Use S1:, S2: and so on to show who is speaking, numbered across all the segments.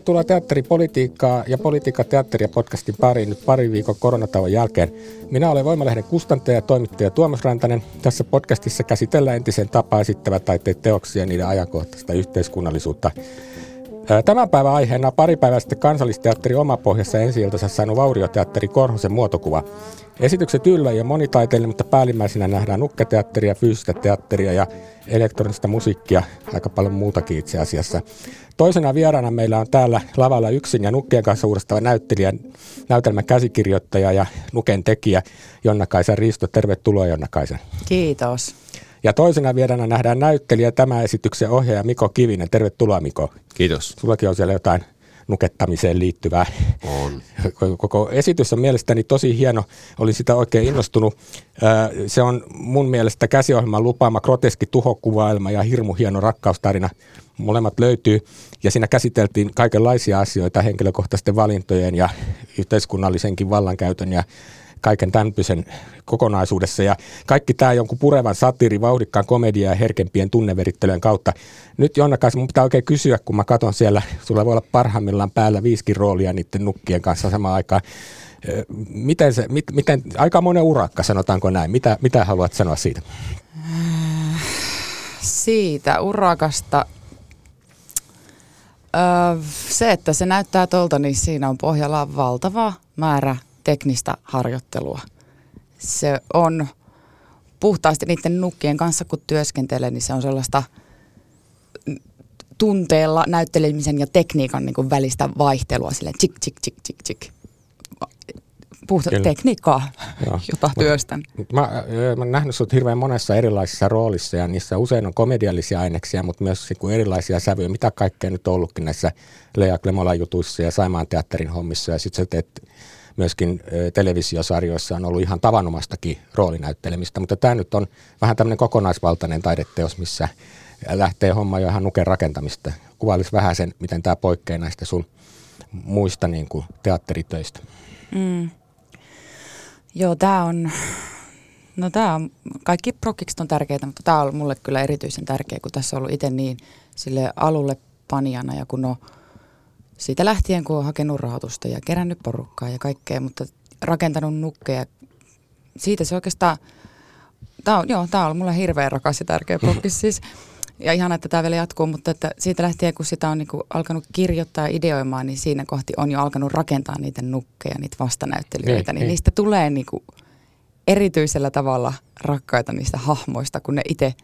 S1: Tervetuloa teatteripolitiikkaa ja politiikka teatteria podcastin pariin nyt pari viikon koronatauon jälkeen. Minä olen Voimalehden kustantaja ja toimittaja Tuomas Rantanen. Tässä podcastissa käsitellään entisen tapa esittävät taiteet teoksia ja niiden ajankohtaista yhteiskunnallisuutta. Tämän päivän aiheena pari päivää sitten kansallisteatteri omapohjassa ensi saanut Vaurioteatteri Korhosen muotokuva. Esitykset yllä ja monitaiteellinen, mutta päällimmäisenä nähdään nukketeatteria, fyysistä teatteria ja elektronista musiikkia, aika paljon muutakin itse asiassa. Toisena vieraana meillä on täällä lavalla yksin ja nukkien kanssa uudestava näyttelijä, näytelmän käsikirjoittaja ja nuken tekijä Jonna-Kaisa Risto. Tervetuloa Jonna-Kaisa.
S2: Kiitos.
S1: Ja toisena vieraana nähdään näyttelijä tämä esityksen ohjaaja Miko Kivinen. Tervetuloa Miko.
S3: Kiitos.
S1: Sullakin on siellä jotain nukettamiseen liittyvää.
S3: On.
S1: Koko esitys on mielestäni tosi hieno. Olin sitä oikein innostunut. Se on mun mielestä käsiohjelman lupaama groteski tuhokuvailma ja hirmu hieno rakkaustarina. Molemmat löytyy ja siinä käsiteltiin kaikenlaisia asioita henkilökohtaisten valintojen ja yhteiskunnallisenkin vallankäytön ja kaiken tämmöisen kokonaisuudessa. Ja kaikki tämä jonkun purevan satiiri, vauhdikkaan komedia ja herkempien tunneverittelyjen kautta. Nyt Jonna kanssa mun pitää oikein kysyä, kun mä katson siellä, sulla voi olla parhaimmillaan päällä viisikin roolia niiden nukkien kanssa samaan aikaan. Miten se, mit, miten, aika monen urakka sanotaanko näin. Mitä, mitä haluat sanoa siitä?
S2: Siitä urakasta Öö, se, että se näyttää tuolta, niin siinä on pohjalla valtava määrä teknistä harjoittelua. Se on puhtaasti niiden nukkien kanssa, kun työskentelee, niin se on sellaista tunteella näyttelemisen ja tekniikan niin välistä vaihtelua, silleen chik, chik, chik, chik, chik. Puhta Kyllä. tekniikkaa, Joo. jota työstän.
S1: Mä, mä oon nähnyt sinut hirveän monessa erilaisissa roolissa ja niissä usein on komediallisia aineksia, mutta myös niin erilaisia sävyjä. Mitä kaikkea nyt on ollutkin näissä Lea Klemola jutuissa ja Saimaan teatterin hommissa ja sitten sä teet myöskin televisiosarjoissa on ollut ihan tavanomaistakin roolinäyttelemistä, mutta tämä nyt on vähän tämmöinen kokonaisvaltainen taideteos, missä lähtee homma jo ihan nuken rakentamista. Kuvailisi vähän sen, miten tämä poikkeaa näistä sun muista niin kuin teatteritöistä. Mm.
S2: Joo, tämä on, no tämä on, kaikki prokikset on tärkeitä, mutta tämä on mulle kyllä erityisen tärkeä, kun tässä on ollut itse niin sille alulle panijana ja kun on siitä lähtien, kun on hakenut rahoitusta ja kerännyt porukkaa ja kaikkea, mutta rakentanut nukkeja. Siitä se oikeastaan, tämä on, joo, tämä on mulle hirveän rakas ja tärkeä bloggi siis. Ja ihan, että tämä vielä jatkuu, mutta että siitä lähtien, kun sitä on niinku alkanut kirjoittaa ja ideoimaan, niin siinä kohti on jo alkanut rakentaa niitä nukkeja, niitä vastanäyttelijöitä, niin, niin, niin niistä tulee niinku erityisellä tavalla rakkaita niistä hahmoista, kun ne itse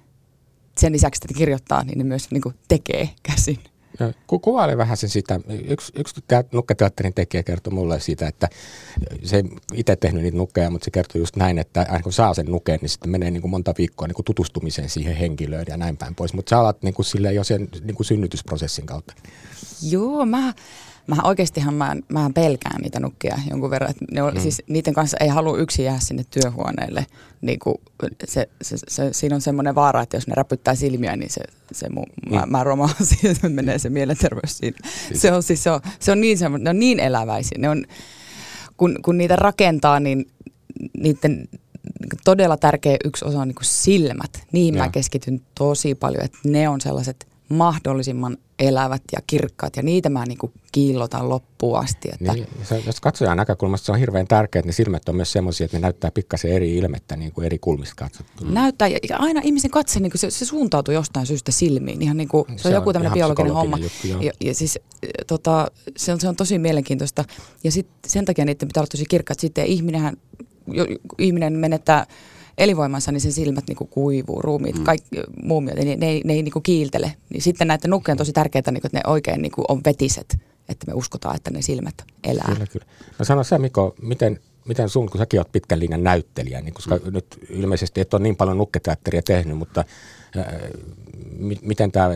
S2: sen lisäksi, että kirjoittaa, niin ne myös niinku tekee käsin.
S1: Ku, kuvaile vähän sen sitä. Yksi, yksi nukketeatterin tekijä kertoi mulle siitä, että se itse tehnyt niitä nukkeja, mutta se kertoi just näin, että aina kun saa sen nukkeen, niin sitten menee niin kuin monta viikkoa niin kuin tutustumiseen siihen henkilöön ja näin päin pois. Mutta sä alat niin kuin jo sen niin kuin synnytysprosessin kautta.
S2: Joo, mä, mä oikeastihan mä, mä pelkään niitä nukkia jonkun verran. Että ne on, mm. siis, niiden kanssa ei halua yksi jäädä sinne työhuoneelle. Niin kuin se, se, se, siinä on semmoinen vaara, että jos ne räpyttää silmiä, niin se, se mun, mm. mä, mä romaan siihen, menee se mielenterveys siinä. Siis. Se on, siis, se on, se on niin, ne on niin eläväisiä. Ne on, kun, kun niitä rakentaa, niin niiden todella tärkeä yksi osa on niin kuin silmät. Niihin ja. mä keskityn tosi paljon, että ne on sellaiset – mahdollisimman elävät ja kirkkaat ja niitä mä niin kiillotan loppuun asti. Että
S1: niin, se, jos katsojan näkökulmasta se on hirveän tärkeää, että ne silmät on myös sellaisia, että ne näyttää pikkasen eri ilmettä niin kuin eri kulmista katsottuna.
S2: Näyttää ja aina ihmisen katse, niin kuin se, se suuntautuu jostain syystä silmiin. Ihan niin kuin, se, se on joku tämmöinen biologinen homma. Juttu, ja, ja siis tota, se, on, se on tosi mielenkiintoista ja sit, sen takia niiden pitää olla tosi kirkkaat. Sitten ihminenhän, ihminen menettää elinvoimansa, niin sen silmät niin kuin kuivuu, ruumiit, mm. kaikki muumiot, ne, ne, ne ei niin kuin kiiltele. Niin sitten näiden nukkeen on tosi tärkeää, niin kuin, että ne oikein niin kuin on vetiset. että me uskotaan, että ne silmät elää.
S1: Kyllä, kyllä. No sano sä Miko, miten, miten sun, kun säkin oot pitkän linjan näyttelijä, niin koska mm. nyt ilmeisesti et ole niin paljon nukketeatteria tehnyt, mutta äh, mi- miten tämä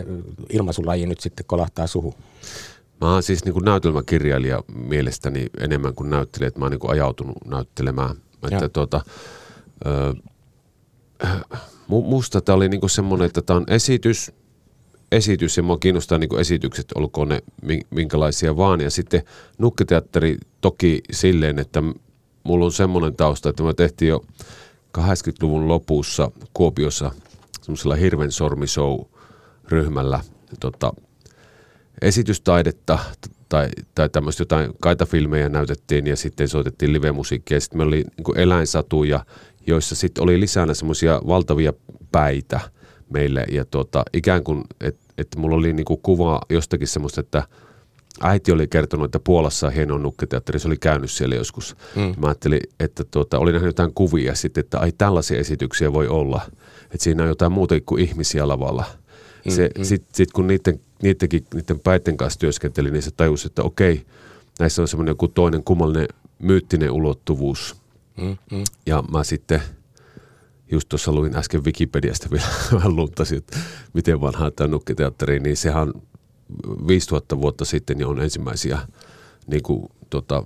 S1: ilmaisulaji nyt sitten kolahtaa suhu?
S3: Mä oon siis niin kuin näytelmäkirjailija mielestäni enemmän kuin näyttelijä, että mä oon niin kuin ajautunut näyttelemään. Että tuota, ö, musta tämä oli niin kuin semmoinen, että tämä on esitys, esitys ja mua kiinnostaa niin kuin esitykset, olkoon ne minkälaisia vaan. Ja sitten nukketeatteri toki silleen, että mulla on semmoinen tausta, että me tehtiin jo 80-luvun lopussa Kuopiossa semmoisella Hirven sormi ryhmällä tota, esitystaidetta tai, tai tämmöistä jotain kaitafilmejä näytettiin ja sitten soitettiin live-musiikkia. Sitten meillä oli niin eläinsatuja, joissa sitten oli lisänä semmoisia valtavia päitä meille ja tuota, ikään kuin, että et mulla oli niin kuin kuva jostakin semmoista, että äiti oli kertonut, että Puolassa on hieno nukketeatteri, se oli käynyt siellä joskus. Mm. Mä ajattelin, että tuota, oli nähnyt jotain kuvia sitten, että ai tällaisia esityksiä voi olla, että siinä on jotain muuta kuin ihmisiä lavalla. Mm, se, mm. Sitten sit kun niiden niidenkin, niiden päitten kanssa työskenteli, niin se tajusi, että okei, näissä on semmoinen joku toinen kummallinen myyttinen ulottuvuus. Ja mä sitten just tuossa luin äsken Wikipediasta vielä vähän luntasin, että miten vanha tämä nukkiteatteri, niin sehän 5000 vuotta sitten niin on ensimmäisiä niin kuin, tota,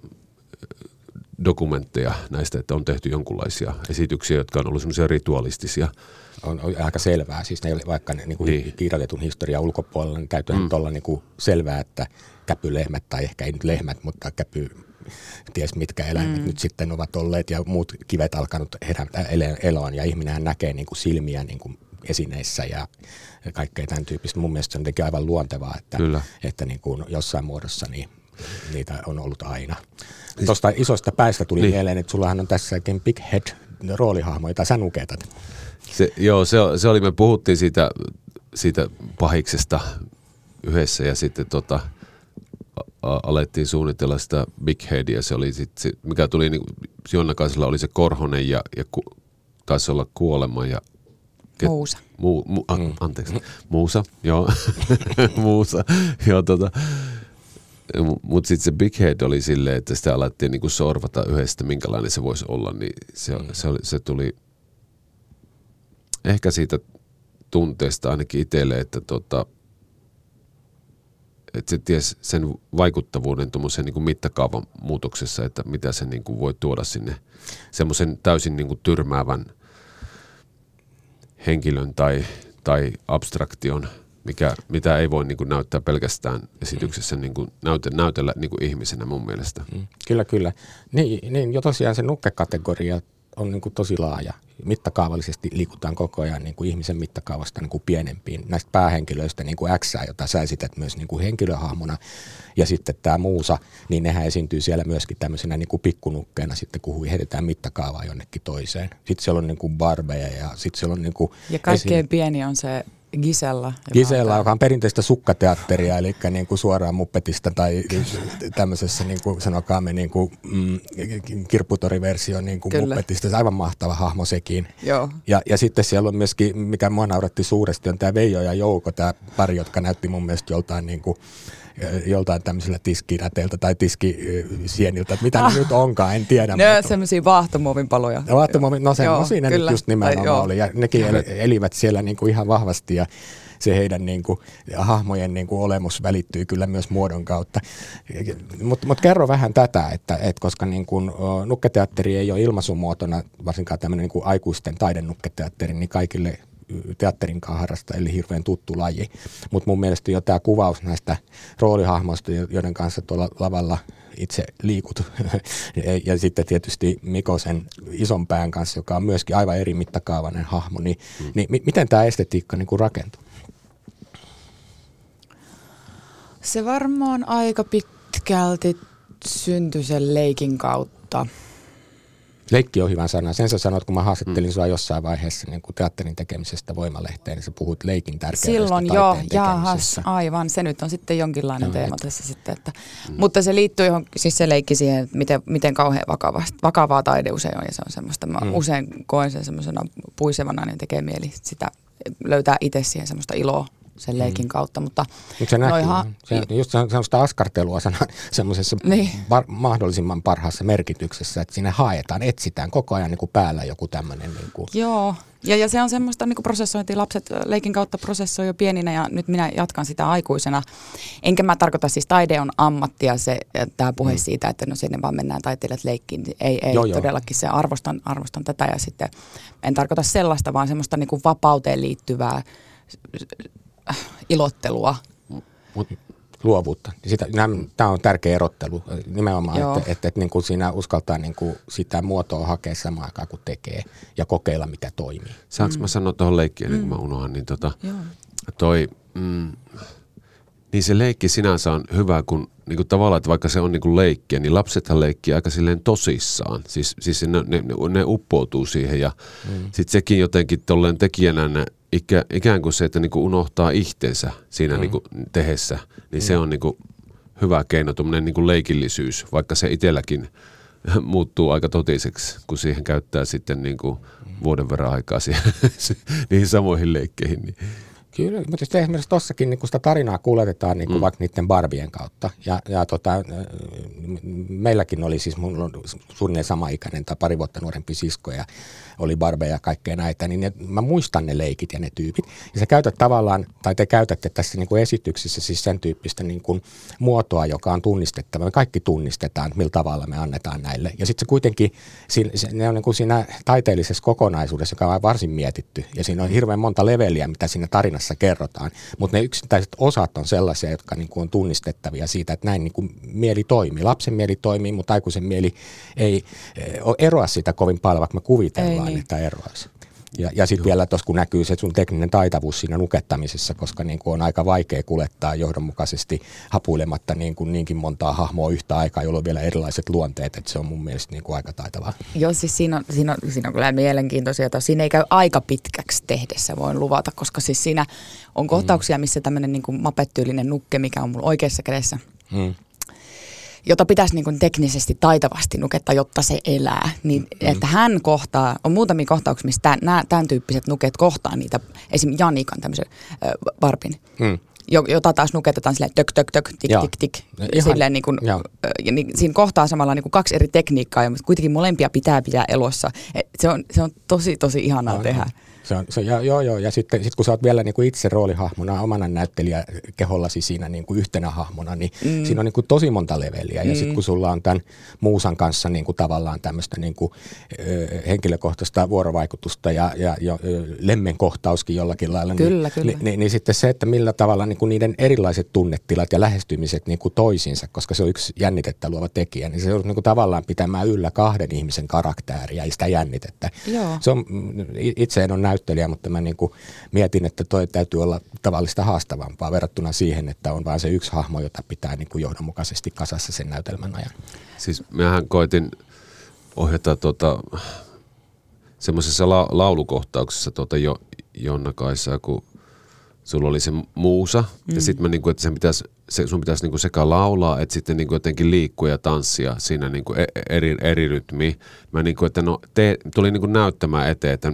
S3: dokumentteja näistä, että on tehty jonkunlaisia esityksiä, jotka on ollut semmoisia ritualistisia –
S1: on, on aika selvää. Siis ne, vaikka ne, niin kuin niin. kirjoitetun historian ulkopuolella, niin täytyy mm. olla niin kuin selvää, että käpylehmät, tai ehkä ei nyt lehmät, mutta käpy, ties mitkä eläimet mm. nyt sitten ovat olleet, ja muut kivet alkanut herätä eloon, ja ihminen näkee niin kuin silmiä niin kuin esineissä ja kaikkea tämän tyyppistä. Mun mielestä se on jotenkin aivan luontevaa, että, Kyllä. että niin kuin jossain muodossa niin niitä on ollut aina. Siis, Tuosta isosta päästä tuli niin. mieleen, että sullahan on tässä Big Head roolihahmo, jota sä nuketat.
S3: Se, joo, se, se oli, me puhuttiin siitä, siitä pahiksesta yhdessä ja sitten tota, a, alettiin suunnitella sitä Big Headia. Se oli sit, se, mikä tuli, niin Jonnakaisella oli se Korhonen ja, ja ku, taisi olla kuolema ja
S2: Ket, Muusa.
S3: Mu, mu, a, mm. anteeksi. Muusa, joo. Muusa, joo tota. Mutta sitten se Big Head oli silleen, että sitä alettiin niinku sorvata yhdestä, minkälainen se voisi olla, niin se, mm. se, oli, se tuli ehkä siitä tunteesta ainakin itselle, että tota, että se ties sen vaikuttavuuden tuommoisen niin mittakaavan muutoksessa, että mitä se niin kuin voi tuoda sinne semmoisen täysin niin kuin tyrmäävän henkilön tai, tai abstraktion, mikä, mitä ei voi niin kuin näyttää pelkästään esityksessä niin kuin näyte, näytellä niin kuin ihmisenä mun mielestä. Mm.
S1: Kyllä, kyllä. Niin, niin jo tosiaan se nukkekategoria on niin kuin tosi laaja. Mittakaavallisesti liikutaan koko ajan niin kuin ihmisen mittakaavasta niin kuin pienempiin. Näistä päähenkilöistä niin kuin X, jota sä esität myös niin kuin henkilöhahmona. Ja sitten tämä muusa, niin nehän esiintyy siellä myöskin tämmöisenä niin kuin pikkunukkeena sitten, kun heitetään mittakaavaa jonnekin toiseen. Sitten siellä on niin kuin barbeja ja sitten siellä on niin kuin...
S2: Ja kaikkein esi- pieni on se Gisella. Joka
S1: Gisella, on joka on perinteistä sukkateatteria, eli niin kuin suoraan muppetista tai tämmöisessä, niin kuin sanokaamme, niin kuin, mm, kirpputoriversio niin kuin muppetista. Se aivan mahtava hahmo sekin.
S2: Joo.
S1: Ja, ja sitten siellä on myöskin, mikä mua nauratti suuresti, on tämä Veijo ja Jouko, tämä pari, jotka näytti mun mielestä joltain niin kuin, joltain tämmöisellä tiskiräteiltä tai tiskisieniltä, että mitä ah. ne nyt onkaan, en tiedä.
S2: Ne on semmoisia vaahtomuovin paloja.
S1: Vaahtomuovin, no se, no siinä kyllä. nyt just nimenomaan tai, oli. Ja nekin elivät siellä niin kuin ihan vahvasti ja se heidän niin kuin, hahmojen niin kuin olemus välittyy kyllä myös muodon kautta. Mutta mut kerro vähän tätä, että et koska niin kuin, nukketeatteri ei ole ilmaisumuotona, varsinkaan tämmöinen niin kuin aikuisten taidenukketeatteri, niin kaikille teatterin harrasta, eli hirveän tuttu laji. Mutta mun mielestä jo tämä kuvaus näistä roolihahmoista, joiden kanssa tuolla lavalla itse liikut. ja sitten tietysti Mikosen ison pään kanssa, joka on myöskin aivan eri mittakaavainen hahmo. Niin, mm. niin miten tämä estetiikka niin rakentuu?
S2: Se varmaan aika pitkälti syntyi sen leikin kautta.
S1: Leikki on hyvä sana. Sen sä sanoit, kun mä haastattelin mm. sua jossain vaiheessa niin kun teatterin tekemisestä voimalehteen, niin sä puhut leikin tärkeydestä
S2: Silloin jo, jahas, aivan. Se nyt on sitten jonkinlainen no, teema tässä sitten. Että, mm. Mutta se liittyy johon, siis se leikki siihen, että miten, miten kauhean vakava, vakavaa taide usein on. Ja se on semmoista, mä mm. usein koen sen semmoisena puisevana, niin tekee mieli sitä löytää itse siihen semmoista iloa sen leikin kautta. Mutta
S1: Mut se näkyy.
S2: noihan-
S1: Se, just se on semmoista askartelua sana, semmoisessa
S2: Niin.
S1: par, mahdollisimman parhaassa merkityksessä, että siinä haetaan, etsitään koko ajan niin kuin päällä joku tämmöinen. Niin kuin,
S2: Joo, ja, ja se on semmoista niin prosessointia. Lapset ö, leikin kautta prosessoi jo pieninä ja nyt minä jatkan sitä aikuisena. Enkä mä tarkoita siis taide on ammatti ja se, tämä puhe mm. siitä, että no sinne vaan mennään taiteilijat leikkiin. niin Ei, ei
S1: Joo, joo.
S2: todellakin se arvostan, arvostan tätä ja sitten en tarkoita sellaista, vaan semmoista niin kuin vapauteen liittyvää äh, ilottelua.
S1: mut, luovuutta. Tämä on tärkeä erottelu nimenomaan,
S2: Joo.
S1: että, että, että niin kuin siinä uskaltaa niin kuin sitä muotoa hakea samaan aikaan kuin tekee ja kokeilla, mikä toimii.
S3: Saanko mä sanoa tuohon leikkiin, ennen kuin mä unohan, niin tota,
S2: Joo.
S3: toi, mm, niin se leikki sinänsä on hyvä, kun niin kuin tavallaan, että vaikka se on niin kuin leikkiä, niin lapsethan leikkii aika silleen tosissaan. Siis, siis ne, ne, ne uppoutuu siihen ja mm. sitten sekin jotenkin tolleen tekijänä ne, ikä, ikään kuin se, että niin kuin unohtaa itsensä siinä mm. niin kuin tehessä, niin mm. se on niin kuin hyvä keino, tuommoinen niin kuin leikillisyys, vaikka se itselläkin muuttuu aika totiseksi, kun siihen käyttää sitten niin kuin vuoden verran aikaa siihen, niihin samoihin leikkeihin. Niin.
S1: Kyllä, mutta sitten esimerkiksi tuossakin niin kun sitä tarinaa kuljetetaan niin mm. vaikka niiden Barbien kautta. Ja, ja tota, m- meilläkin oli siis, mun on suunnilleen sama ikäinen tai pari vuotta nuorempi sisko ja oli Barbeja ja kaikkea näitä, niin ne, mä muistan ne leikit ja ne tyypit. Ja sä käytät tavallaan, tai te käytätte tässä niin kuin esityksissä siis sen tyyppistä niin kuin muotoa, joka on tunnistettava. Me kaikki tunnistetaan, millä tavalla me annetaan näille. Ja sitten se kuitenkin, siinä, se, ne on niin kuin siinä taiteellisessa kokonaisuudessa, joka on varsin mietitty. Ja siinä on hirveän monta leveliä, mitä siinä tarinassa kerrotaan. Mutta ne yksittäiset osat on sellaisia, jotka niin kuin on tunnistettavia siitä, että näin niin kuin mieli toimii. Lapsen mieli toimii, mutta aikuisen mieli ei eh, eroa sitä kovin paljon, vaikka me kuvitellaan,
S2: Ei niin.
S1: että eroaisi. Ja, ja sitten vielä tuossa, kun näkyy se sun tekninen taitavuus siinä nukettamisessa, koska niin kuin on aika vaikea kulettaa johdonmukaisesti hapuilematta niin kuin niinkin montaa hahmoa yhtä aikaa, jolloin on vielä erilaiset luonteet, että se on mun mielestä niin kuin aika taitavaa.
S2: Joo, siis siinä on, siinä on, siinä on kyllä mielenkiintoisia. Että siinä ei käy aika pitkäksi tehdessä, voin luvata, koska siis siinä on kohtauksia, missä tämmöinen niin kuin mapettyylinen nukke, mikä on mulla oikeassa kädessä,
S1: Mm.
S2: Jota pitäisi niin kuin teknisesti taitavasti nukettaa, jotta se elää. Niin, mm. että hän kohtaa, on muutamia kohtauksia, missä tämän, nämä, tämän tyyppiset nuket kohtaa niitä, esim. Janikan tämmöisen äh, Barbin,
S1: Mm.
S2: jo- jota taas nuketetaan silleen tök, tök, tök, tik,
S1: Joo.
S2: tik, tik.
S1: Ihan-
S2: Silleen niin kuin, ja niin, siinä kohtaa samalla niin kuin kaksi eri tekniikkaa, mutta kuitenkin molempia pitää pitää elossa. Et Se on, se on tosi, tosi ihanaa
S1: On,
S2: tehdä.
S1: Se on, se, ja, joo, joo, ja sitten sit kun sä oot vielä niin kuin itse roolihahmona omana näyttelijäkehollasi siinä niin kuin yhtenä hahmona, niin mm. siinä on niin kuin tosi monta leveliä. Mm. Ja sitten kun sulla on tämän muusan kanssa niin kuin tavallaan tämmöistä niin kuin, ö, henkilökohtaista vuorovaikutusta ja, ja, ja lemmenkohtauskin jollakin lailla,
S2: Kyllä,
S1: niin,
S2: kyllä.
S1: Niin, niin, niin sitten se, että millä tavalla niin kuin niiden erilaiset tunnetilat ja lähestymiset niin kuin toisiinsa, koska se on yksi jännitettä luova tekijä, niin se on niin kuin tavallaan pitämään yllä kahden ihmisen karaktääriä ja sitä jännitettä.
S2: Joo.
S1: Se on, mm, itse en ole näyttelijä, mutta mä niin kuin mietin, että toi täytyy olla tavallista haastavampaa verrattuna siihen, että on vain se yksi hahmo, jota pitää niin kuin johdonmukaisesti kasassa sen näytelmän ajan.
S3: Siis mehän koitin ohjata tota, semmoisessa la- laulukohtauksessa tota jo, Jonna Kaisaa, kun sulla oli se muusa. Mm. Ja sitten mä niinku, että sen pitäisi, se, sun pitäisi niinku sekä laulaa, että sitten niinku jotenkin liikkua ja tanssia siinä niinku e- eri, eri rytmiä. Mä niinku, että no, te, tuli niinku näyttämään eteen, että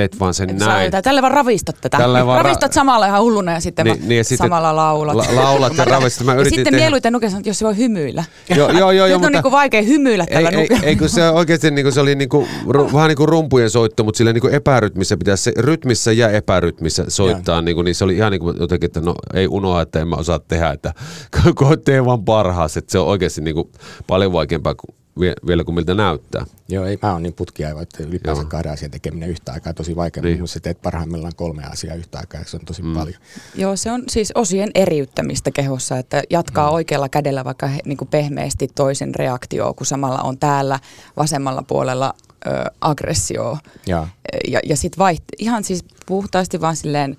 S3: teet vaan sen
S2: Että
S3: näin.
S2: Sä, tälle vaan ravistat tätä.
S3: Tällä vaan ra-
S2: ravistat samalla ihan hulluna ja sitten
S3: Niin-
S2: niin,
S3: ja sitten
S2: samalla laulat.
S3: la- laulat ja ravistat. Mä
S2: ja sitten
S3: tehdä-
S2: mieluiten nuke sanoo, että jos se voi hymyillä.
S3: Joo, joo, joo,
S2: Nyt
S3: joo,
S2: on
S3: mutta-
S2: niinku vaikea hymyillä
S3: Ei,
S2: tällä
S3: ei,
S2: nukella.
S3: ei, kun se oikeasti niin kuin, se oli niin kuin, ru, vähän niin kuin rumpujen soitto, mutta sillä niin kuin epärytmissä pitäisi, se, rytmissä ja epärytmissä soittaa, niin, kuin, niin se oli ihan niin kuin jotenkin, että no ei unoha, että en mä osaa tehdä, että kun tee vaan parhaas, että se on oikeasti niin kuin, paljon vaikeampaa kuin, vie- vielä kuin miltä näyttää.
S1: Joo, ei mä oon niin putkiaiva, että ylipäänsä
S3: Joo.
S1: kahden asian tekeminen yhtä aikaa on tosi vaikea.
S3: Niin.
S1: Mutta sä teet parhaimmillaan kolme asiaa yhtä aikaa, se on tosi mm. paljon.
S2: Joo, se on siis osien eriyttämistä kehossa, että jatkaa mm. oikealla kädellä vaikka he, niin kuin pehmeästi toisen reaktio, kun samalla on täällä vasemmalla puolella ö, aggressio.
S1: Joo.
S2: Ja, ja sitten vaiht, ihan siis puhtaasti vaan silleen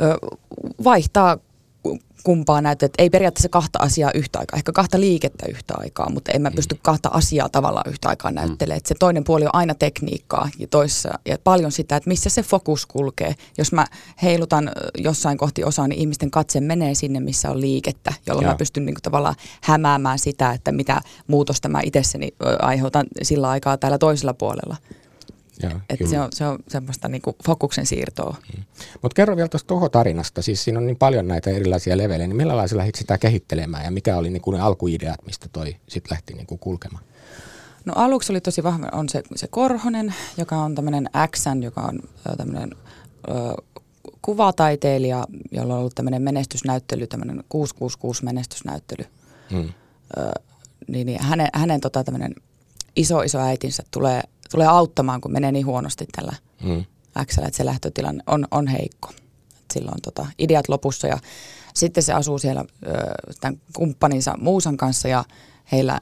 S2: ö, vaihtaa kumpaa näyttää, että ei periaatteessa kahta asiaa yhtä aikaa, ehkä kahta liikettä yhtä aikaa, mutta en mä pysty kahta asiaa tavallaan yhtä aikaa näyttelemään. Mm. Se toinen puoli on aina tekniikkaa ja toissa ja paljon sitä, että missä se fokus kulkee. Jos mä heilutan jossain kohti osaa, niin ihmisten katse menee sinne, missä on liikettä, jolloin
S1: Joo.
S2: mä pystyn niin kuin tavallaan hämäämään sitä, että mitä muutosta mä itsessäni aiheutan sillä aikaa täällä toisella puolella.
S1: Joo,
S2: että se, on, se on semmoista niin kuin fokuksen siirtoa. Mm.
S1: Mutta kerro vielä tuosta Toho-tarinasta. Siis siinä on niin paljon näitä erilaisia levelejä. Niin millä lailla lähdit sitä kehittelemään ja mikä oli niin kuin ne alkuideat, mistä toi sitten lähti niin kuin kulkemaan?
S2: No aluksi oli tosi vahva, on se, se Korhonen, joka on tämmöinen Xn, joka on tämmöinen kuvataiteilija, jolla on ollut tämmöinen menestysnäyttely, tämmöinen 666 menestysnäyttely. Hmm. Ö, niin, niin hänen, hänen tota tämmöinen iso iso äitinsä tulee, tulee auttamaan, kun menee niin huonosti tällä hmm. Xllä, että se lähtötilanne on, on heikko. Et silloin on tota, ideat lopussa ja sitten se asuu siellä ö, tämän kumppaninsa Muusan kanssa ja heillä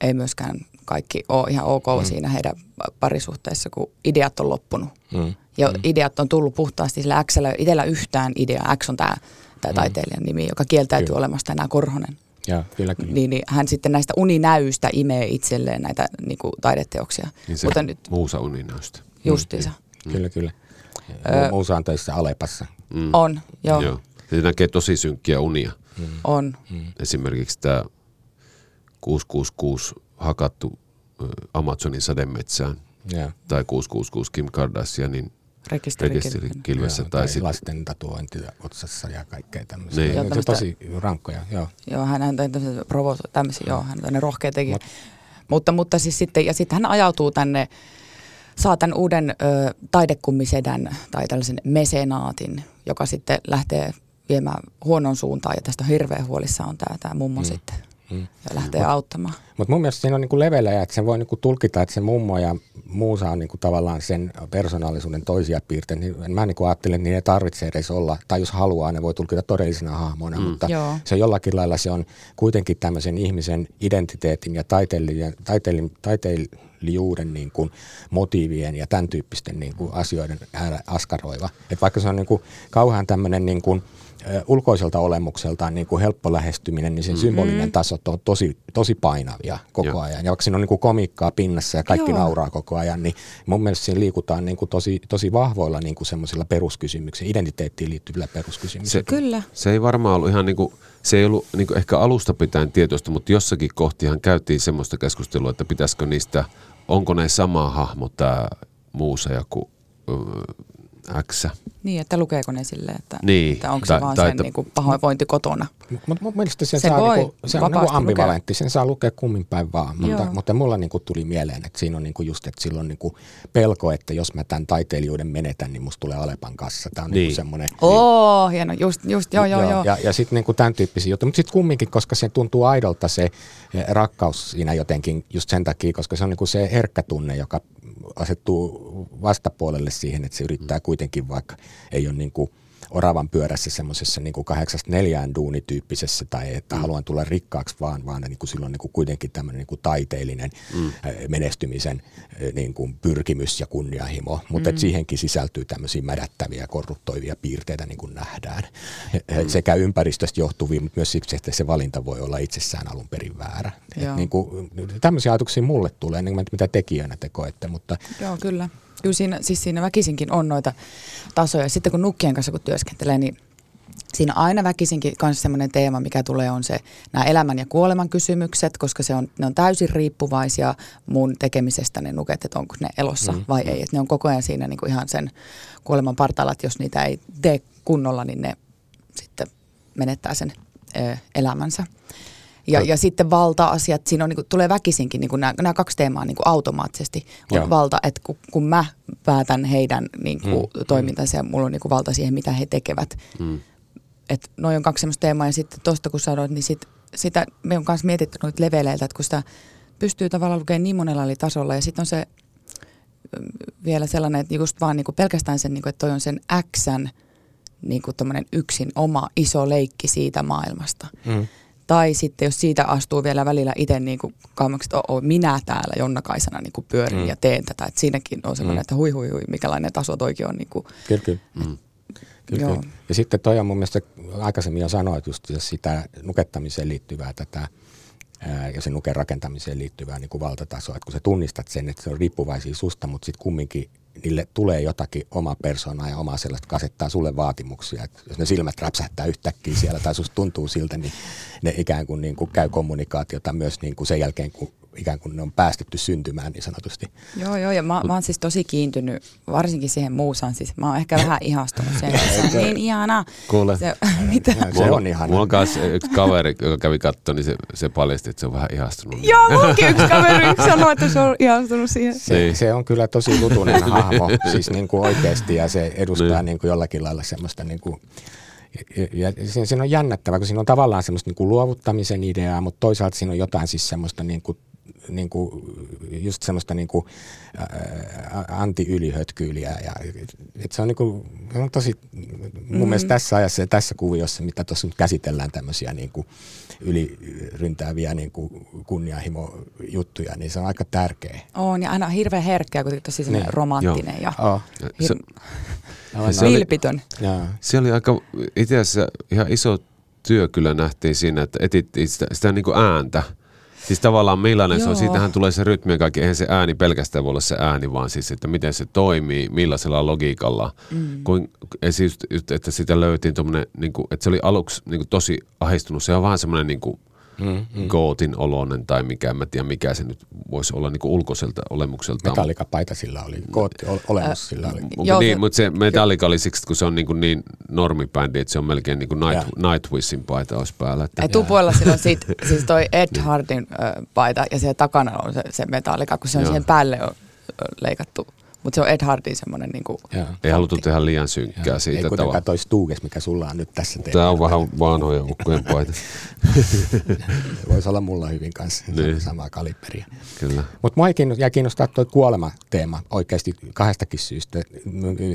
S2: ei myöskään kaikki ole ihan ok mm. siinä heidän parisuhteessa, kun ideat on loppunut. Mm. Ja mm. ideat on tullut puhtaasti sillä X itsellä yhtään idea. X on tämä, tämä mm. taiteilijan nimi, joka kieltäytyy kyllä. olemasta enää Korhonen.
S1: Ja, kyllä, kyllä.
S2: Niin, niin hän sitten näistä uninäyistä imee itselleen näitä niin kuin taideteoksia.
S3: Niin se Mutta nyt, muusa uninäystä.
S2: Justiinsa.
S1: Mm. Kyllä, kyllä. Muusa on töissä Alepassa.
S2: Mm. On, joo. joo.
S3: Se näkee tosi synkkiä unia.
S2: Mm. On.
S3: Mm. Esimerkiksi tämä 666 hakattu Amazonin sademetsään yeah. tai 666 Kim Kardashianin rekisterikilvessä.
S1: tai sit... lasten tatuointia otsassa ja kaikkea tämmöisiä. Niin. Joo, tämmöistä, tosi rankkoja, joo.
S2: Joo, hän on provoso, tämmöisiä, joo, hän on rohkea tekijä. Mut, mutta, mutta siis sitten, ja sitten hän ajautuu tänne, saa tämän uuden ö, taidekummisedän tai tällaisen mesenaatin, joka sitten lähtee viemään huonon suuntaan ja tästä hirveän huolissa on tämä, tämä mummo mm. sitten mm. ja lähtee mut, auttamaan.
S1: Mutta mun mielestä siinä on niinku levelejä, että sen voi niinku tulkita, että se mummo ja muusa on niinku tavallaan sen persoonallisuuden toisia piirteitä. Niin mä niinku ajattelen, että niin ei tarvitse edes olla, tai jos haluaa, ne voi tulkita todellisina hahmoina, mm. mutta Joo. se jollakin lailla se on kuitenkin tämmöisen ihmisen identiteetin ja taiteilijan, taiteilijan, taiteilijuuden niin kuin motiivien ja tämän tyyppisten niin kuin asioiden askaroiva. Et vaikka se on niin kuin kauhean tämmöinen niin kuin, ulkoiselta olemukseltaan niin kuin helppo lähestyminen, niin sen mm-hmm. symbolinen taso on tosi, tosi painavia koko Joo. ajan. Ja vaikka siinä on niin kuin komiikkaa pinnassa ja kaikki Joo. nauraa koko ajan, niin mun mielestä siinä liikutaan niin kuin tosi, tosi vahvoilla niin kuin semmoisilla peruskysymyksillä, identiteettiin liittyvillä peruskysymyksillä.
S2: Se, Kyllä.
S3: Se ei varmaan ollut ihan niin kuin, se ei ollut niin kuin ehkä alusta pitäen tietoista, mutta jossakin kohtihan käytiin semmoista keskustelua, että pitäisikö niistä, onko ne sama hahmo tämä Muusa ja kuin X.
S2: Niin, että lukeeko ne silleen, että, niin. että onko se vaan sen että, niin kuin pahoinvointi kotona.
S1: Mutta mun mielestä sen, se, saa, voi niinku, se on niinku ambivalentti, lukea. sen saa lukea kummin päin vaan. Mutta, mutta mulla niinku tuli mieleen, että siinä on niinku just, että silloin niinku pelko, että jos mä tämän taiteilijuuden menetän, niin musta tulee Alepan kassa. Tämä on niinku niin. niinku semmoinen.
S2: Oo, niin. hieno, just, just joo, joo, joo.
S1: Ja, ja sitten niinku tämän tyyppisiä juttuja. Mutta sitten kumminkin, koska se tuntuu aidolta se eh, rakkaus siinä jotenkin just sen takia, koska se on niinku se herkkä tunne, joka asettuu vastapuolelle siihen, että se yrittää kuitenkin, vaikka ei ole niin kuin oravan pyörässä semmoisessa niin kuin kahdeksasta neljään duunityyppisessä tai että mm. haluan tulla rikkaaksi vaan, vaan niin kuin silloin niin kuin kuitenkin tämmöinen niin kuin taiteellinen mm. menestymisen niin kuin pyrkimys ja kunnianhimo, mutta mm. siihenkin sisältyy tämmöisiä mädättäviä, korruptoivia piirteitä niin kuin nähdään. Mm. Sekä ympäristöstä johtuvia, mutta myös siksi, että se valinta voi olla itsessään alun perin väärä. niin kuin, tämmöisiä ajatuksia mulle tulee, niin mitä tekijöinä te koette. Mutta...
S2: Joo, kyllä. Kyllä siinä, siis siinä väkisinkin on noita tasoja. Sitten kun nukkien kanssa kun työskentelee, niin siinä aina väkisinkin myös sellainen teema, mikä tulee, on se nämä elämän ja kuoleman kysymykset, koska se on, ne on täysin riippuvaisia mun tekemisestä ne nuket, että onko ne elossa mm. vai ei. Et ne on koko ajan siinä niin kuin ihan sen kuoleman partaalla, että jos niitä ei tee kunnolla, niin ne sitten menettää sen ö, elämänsä. Ja, ja sitten valta-asiat, siinä on, niin kuin, tulee väkisinkin niin kuin nämä, nämä kaksi teemaa niin kuin automaattisesti. On valta, että kun, kun mä päätän heidän niin kuin, mm. toimintansa ja mulla on niin kuin, valta siihen, mitä he tekevät. Mm. Että noin on kaksi sellaista teemaa ja sitten tuosta kun sanoit, niin sit, sitä me on myös mietitty noita leveleiltä, että kun sitä pystyy tavallaan lukemaan niin monella eri tasolla ja sitten on se mm, vielä sellainen, että just vaan niin kuin pelkästään sen, niin kuin, että toi on sen Xn niin kuin yksin oma iso leikki siitä maailmasta. Mm. Tai sitten jos siitä astuu vielä välillä itse niin kuin kauemmaksi, että oh, minä täällä Jonna Kaisana niin kuin pyörin mm. ja teen tätä. Että siinäkin on sellainen, mm. että hui hui hui, mikälainen taso toikin on. Niin kuin,
S1: kyllä, kyllä. Mm. Kyllä, kyllä. Ja sitten toi on mun mielestä, aikaisemmin jo sanoit just sitä nukettamiseen liittyvää tätä ja sen nuken rakentamiseen liittyvää niin kuin valtatasoa, että kun sä tunnistat sen, että se on riippuvaisia susta, mutta sitten kumminkin niille tulee jotakin oma persoonaa ja omaa sellaista kasettaa sulle vaatimuksia. Et jos ne silmät räpsähtää yhtäkkiä siellä tai susta tuntuu siltä, niin ne ikään kuin, niin kuin käy kommunikaatiota myös niin kuin sen jälkeen, kun ikään kuin ne on päästetty syntymään niin sanotusti.
S2: Joo, joo, ja mä, mä oon siis tosi kiintynyt varsinkin siihen muusaan. Siis mä oon ehkä vähän ihastunut siihen, se on niin ihana.
S3: Kuule.
S2: Se, mitä?
S1: Se on ihana.
S3: Mulla on kanssa yksi kaveri, joka kävi katsoa, niin se, se paljasti, että se on vähän ihastunut.
S2: Joo, munkin yksi kaveri sanoi, että se on ihastunut siihen.
S1: Se,
S3: Niin.
S1: se on kyllä tosi lutunen hahmo, siis niin kuin oikeasti, ja se edustaa
S3: Niin.
S1: niin kuin jollakin lailla semmoista niin kuin, ja, siinä on jännättävää, kun siinä on tavallaan semmoista niin kuin luovuttamisen ideaa, mutta toisaalta siinä on jotain siis semmoista niin kuin, niin kuin, just semmoista niin kuin, ää, anti-ylihötkyyliä. Ja, et se on, niin kuin, se on tosi, mun mm. mielestä tässä ajassa ja tässä kuviossa, mitä tuossa nyt käsitellään tämmöisiä niin kuin yliryntääviä niin kuin kunnianhimo-juttuja, niin se on aika tärkeä.
S2: On, ja aina hirveän herkkä, kun tosi
S1: Niin.
S2: romanttinen ja
S1: Oh.
S3: Se,
S1: No,
S3: se oli-
S2: vilpitön.
S1: Joo.
S3: se oli aika itse asiassa ihan iso työ kyllä nähtiin siinä, että etittiin sitä, sitä niin kuin ääntä. Siis tavallaan millainen se on,
S2: Joo.
S3: siitähän tulee se rytmi ja kaikki. Eihän se ääni pelkästään voi olla se ääni, vaan siis, että miten se toimii, millaisella logiikalla. Mm. Kuin, siis, että sitä löytiin tuommoinen, niin kuin, että se oli aluksi niin kuin tosi ahistunut. Se on vähän semmoinen niin kuin,
S1: Mm, mm.
S3: gootin oloinen tai mikä, en mä tiedä mikä se nyt voisi olla niin kuin ulkoiselta olemukseltaan.
S1: Metallikapaita sillä oli, kootti ol- olemus sillä oli.
S3: Mutta
S2: Joo,
S3: niin,
S2: se-
S3: mutta se Metallica oli siksi, kun se on niin, kuin niin normibändi, että se on melkein niin kuin Night. Nightwishin paita olisi päällä. Että,
S2: Ja tupuilla sillä on sit, siis toi Ed Hardin paita ja siellä takana on se, se metallika, kun se on
S3: Joo.
S2: siihen päälle on leikattu. Mutta se on Ed Hardin semmoinen niinku,
S1: Joo.
S3: ei haluttu tehdä liian synkkää
S1: Joo.
S3: siitä
S1: Ei kuitenkaan
S3: tavalla.
S1: toi Stuges, mikä sulla on nyt tässä teillä.
S3: Tämä on vähän vanhoja ukkojen paita.
S1: Voisi olla mulla hyvin kanssa
S3: Niin.
S1: samaa kaliberia.
S3: Kyllä.
S1: Mutta mua jäi kiinnostaa tuo kuolema-teema oikeasti kahdestakin syystä.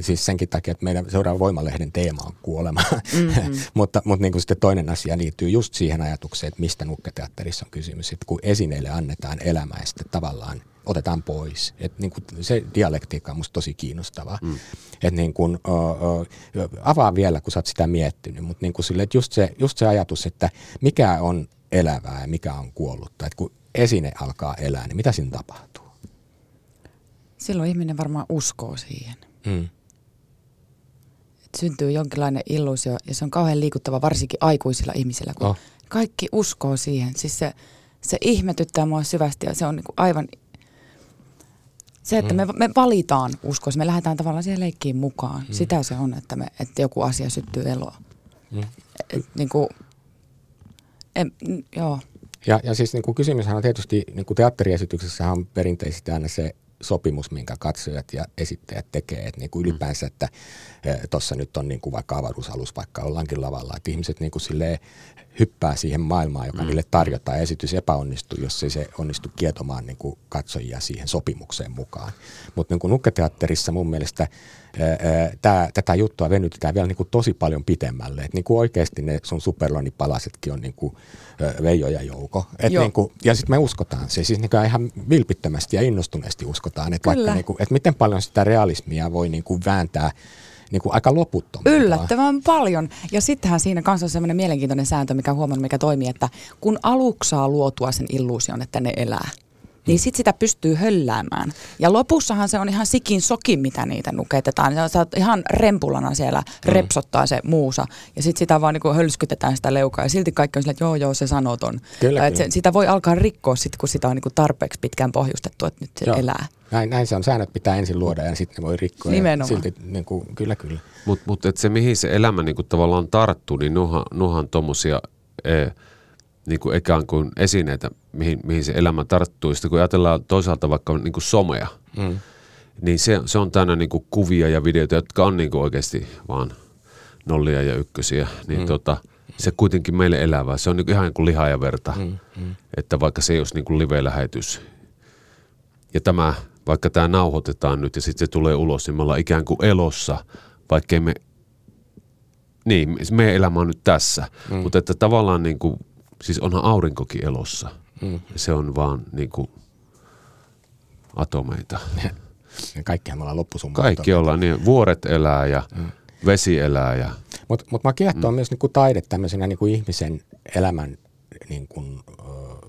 S1: Siis senkin takia, että meidän seuraava Voimalehden teema on kuolema. Mm-hmm. mutta mutta niin sitten toinen asia liittyy just siihen ajatukseen, että mistä nukketeatterissa on kysymys. Että kun esineille annetaan elämää ja sitten tavallaan otetaan pois. Et niin kuin se dialektiikka on musta tosi kiinnostavaa. Mm. Et niin kuin, ö, ö, avaa vielä, kun sä oot sitä miettinyt, mutta niin kuin sille, että just, se, just se ajatus, että mikä on elävää ja mikä on kuollutta. Että kun esine alkaa elää, niin mitä siinä tapahtuu?
S2: silloin ihminen varmaan uskoo siihen.
S1: Mm.
S2: Et syntyy jonkinlainen illuusio ja se on kauhean liikuttava varsinkin aikuisilla ihmisillä, kun
S1: Oh.
S2: kaikki uskoo siihen. Siis se, se ihmetyttää mua syvästi ja se on niinku aivan... Se, että mm. me, me valitaan uskoa, me lähdetään tavallaan siihen leikkiin mukaan. Mm. Sitä se on, että, me, että joku asia syttyy eloa.
S1: Mm.
S2: Et, niinku, en, n- joo.
S1: Ja, ja siis niin kuin kysymyshän on tietysti, niin kuin teatteriesityksessä on perinteisesti aina se sopimus, minkä katsojat ja esittäjät tekee. Että niin kuin ylipäänsä, että tuossa nyt on niin kuin vaikka avaruusalus, vaikka ollaankin lavalla, että ihmiset niin kuin silleen hyppää siihen maailmaan, joka mm. niille tarjotaan. Esitys epäonnistuu, jos ei se onnistu kietomaan niin kuin katsojia siihen sopimukseen mukaan. Mutta niin nukketeatterissa mun mielestä ää, tää, tätä juttua venytetään vielä niin kuin tosi paljon pitemmälle. Et niin kuin oikeasti ne sun superlonipalasetkin on niin kuin, ää, Veijo ja Jouko. Et
S2: Joo.
S1: niin kuin, ja sitten me uskotaan se, siis niin kuin ihan vilpittömästi ja innostuneesti uskotaan, että vaikka niin kuin, että miten paljon sitä realismia voi niin kuin vääntää niin kuin aika loputtomaan.
S2: Yllättävän paljon. Ja sittenhän siinä kanssa on semmoinen mielenkiintoinen sääntö, mikä huomannut, mikä toimii, että kun aluksi saa luotua sen illuusion, että ne elää, niin sitten sitä pystyy hölläämään. Ja lopussahan se on ihan sikin soki, mitä niitä nuketetaan. Sä oot ihan rempulana siellä, repsottaa se muusa. Ja sitten sitä vaan niinku hölskytetään sitä leukaa. Ja silti kaikki on sillä, että joo, joo, se sanoton.
S1: Kyllä, kyllä.
S2: Se, sitä voi alkaa rikkoa sitten, kun sitä on niinku tarpeeksi pitkään pohjustettu, että nyt se
S1: Joo.
S2: elää.
S1: Näin, näin se on. Säännöt pitää ensin luoda ja sitten ne voi rikkoa.
S2: Nimenomaan.
S1: Silti, niin kuin, kyllä, kyllä.
S3: Mutta mut, et se, mihin se elämä niinku tavallaan tarttuu, niin nuhan, nuhan tuommoisia e, niinku ikään kuin esineitä, mihin, mihin se elämä tarttuu. Sitten kun ajatellaan toisaalta vaikka niinku somea,
S1: Mm.
S3: niin se, se on täynnä niinku kuvia ja videoita, jotka on niinku oikeasti vaan nollia ja ykkösiä. Niin mm. tota, se kuitenkin meille elävää. Se on niinku ihan niin kuin lihaa ja verta.
S1: Mm. Mm.
S3: Että vaikka se ei olisi niinku live-lähetys. Ja tämä, vaikka tämä nauhoitetaan nyt ja sitten se tulee ulos, niin me ollaan ikään kuin elossa, vaikkei me, niin, meidän elämä on nyt tässä. Mm. Mutta että tavallaan niin kuin, siis onhan aurinkokin elossa.
S1: Mm.
S3: Se on vaan niin kuin atomeita.
S1: Ja kaikkihan me ollaan loppusumma.
S3: Kaikki ollaan niin, vuoret elää ja mm. vesi elää ja
S1: Mutta mut mä kiehtoo mm. myös niinku taide tämmöisenä niinku ihmisen elämän niinku, ö,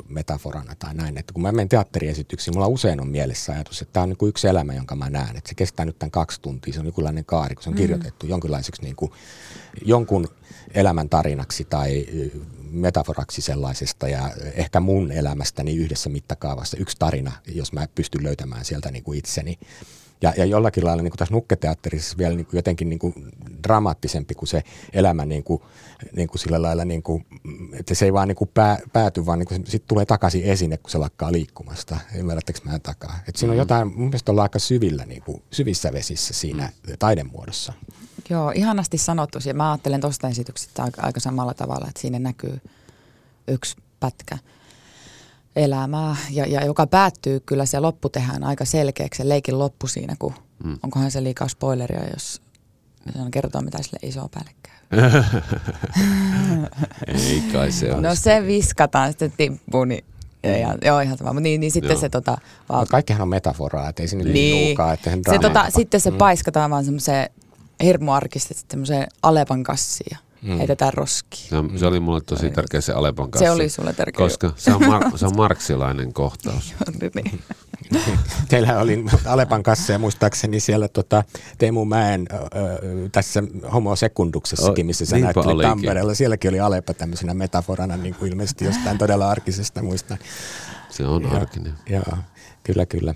S1: metaforana tai näin. Että kun mä menen teatteriesityksiin, mulla usein on mielessä ajatus, että tämä on niinku yksi elämä, jonka mä näen. Että se kestää nyt tämän kaksi tuntia, se on jonkinlainen kaari, kun se on kirjoitettu jonkinlaiseksi niinku, jonkun elämän tarinaksi tai metaforaksi sellaisesta ja ehkä mun elämästäni yhdessä mittakaavassa yksi tarina, jos mä pystyn löytämään sieltä niin kuin itseni. Ja, ja jollakin lailla niin kuin tässä nukketeatterissa vielä niin kuin jotenkin niin kuin dramaattisempi kuin se elämä niin kuin, niin kuin sillä lailla, niin kuin, että se ei vaan niin kuin pää, pääty, vaan niin kuin sitten tulee takaisin esine, kun se lakkaa liikkumasta. Ymmärrättekö mä takaa? Et siinä on mm. jotain, mun mielestä ollaan aika syvillä, niin kuin, syvissä vesissä siinä mm. taidemuodossa.
S2: Joo, ihanasti sanottu. Ja mä ajattelen tuosta esityksestä aika, aika samalla tavalla, että siinä näkyy yksi pätkä elämää, ja, ja joka päättyy kyllä se loppu tehdään aika selkeäksi, se leikin loppu siinä, kun mm. onkohan se liikaa spoileria, jos on kertoa, mitä sille iso päälle käy.
S3: Ei kai se
S2: No se viskataan, sitten tippuu, niin ja, joo, ihan sama. Niin, niin sitten joo. se tota...
S1: Vaan... kaikkihan on metaforaa, että ei se nyt niin. Nuukaa, että
S2: se, tota, sitten se mm. paiskataan vaan semmoiseen hirmuarkisesti semmoiseen Alepan kassiin mm. heitetään roskiin.
S3: Se, se oli mulle tosi tärkeä se Alepan kassi.
S2: Se oli sulle tärkeä.
S3: Koska se on, mar- se on marksilainen kohtaus.
S2: niin.
S1: Teillä oli Alepan kassa ja muistaakseni siellä tota, Teemu Mäen ö, tässä Homo Sekunduksessakin, missä sä näyttelit Tampereella. Sielläkin oli Alepa tämmöisenä metaforana niin kuin ilmeisesti jostain todella arkisesta muistan.
S3: Se on ja, arkinen.
S1: Joo, kyllä, kyllä.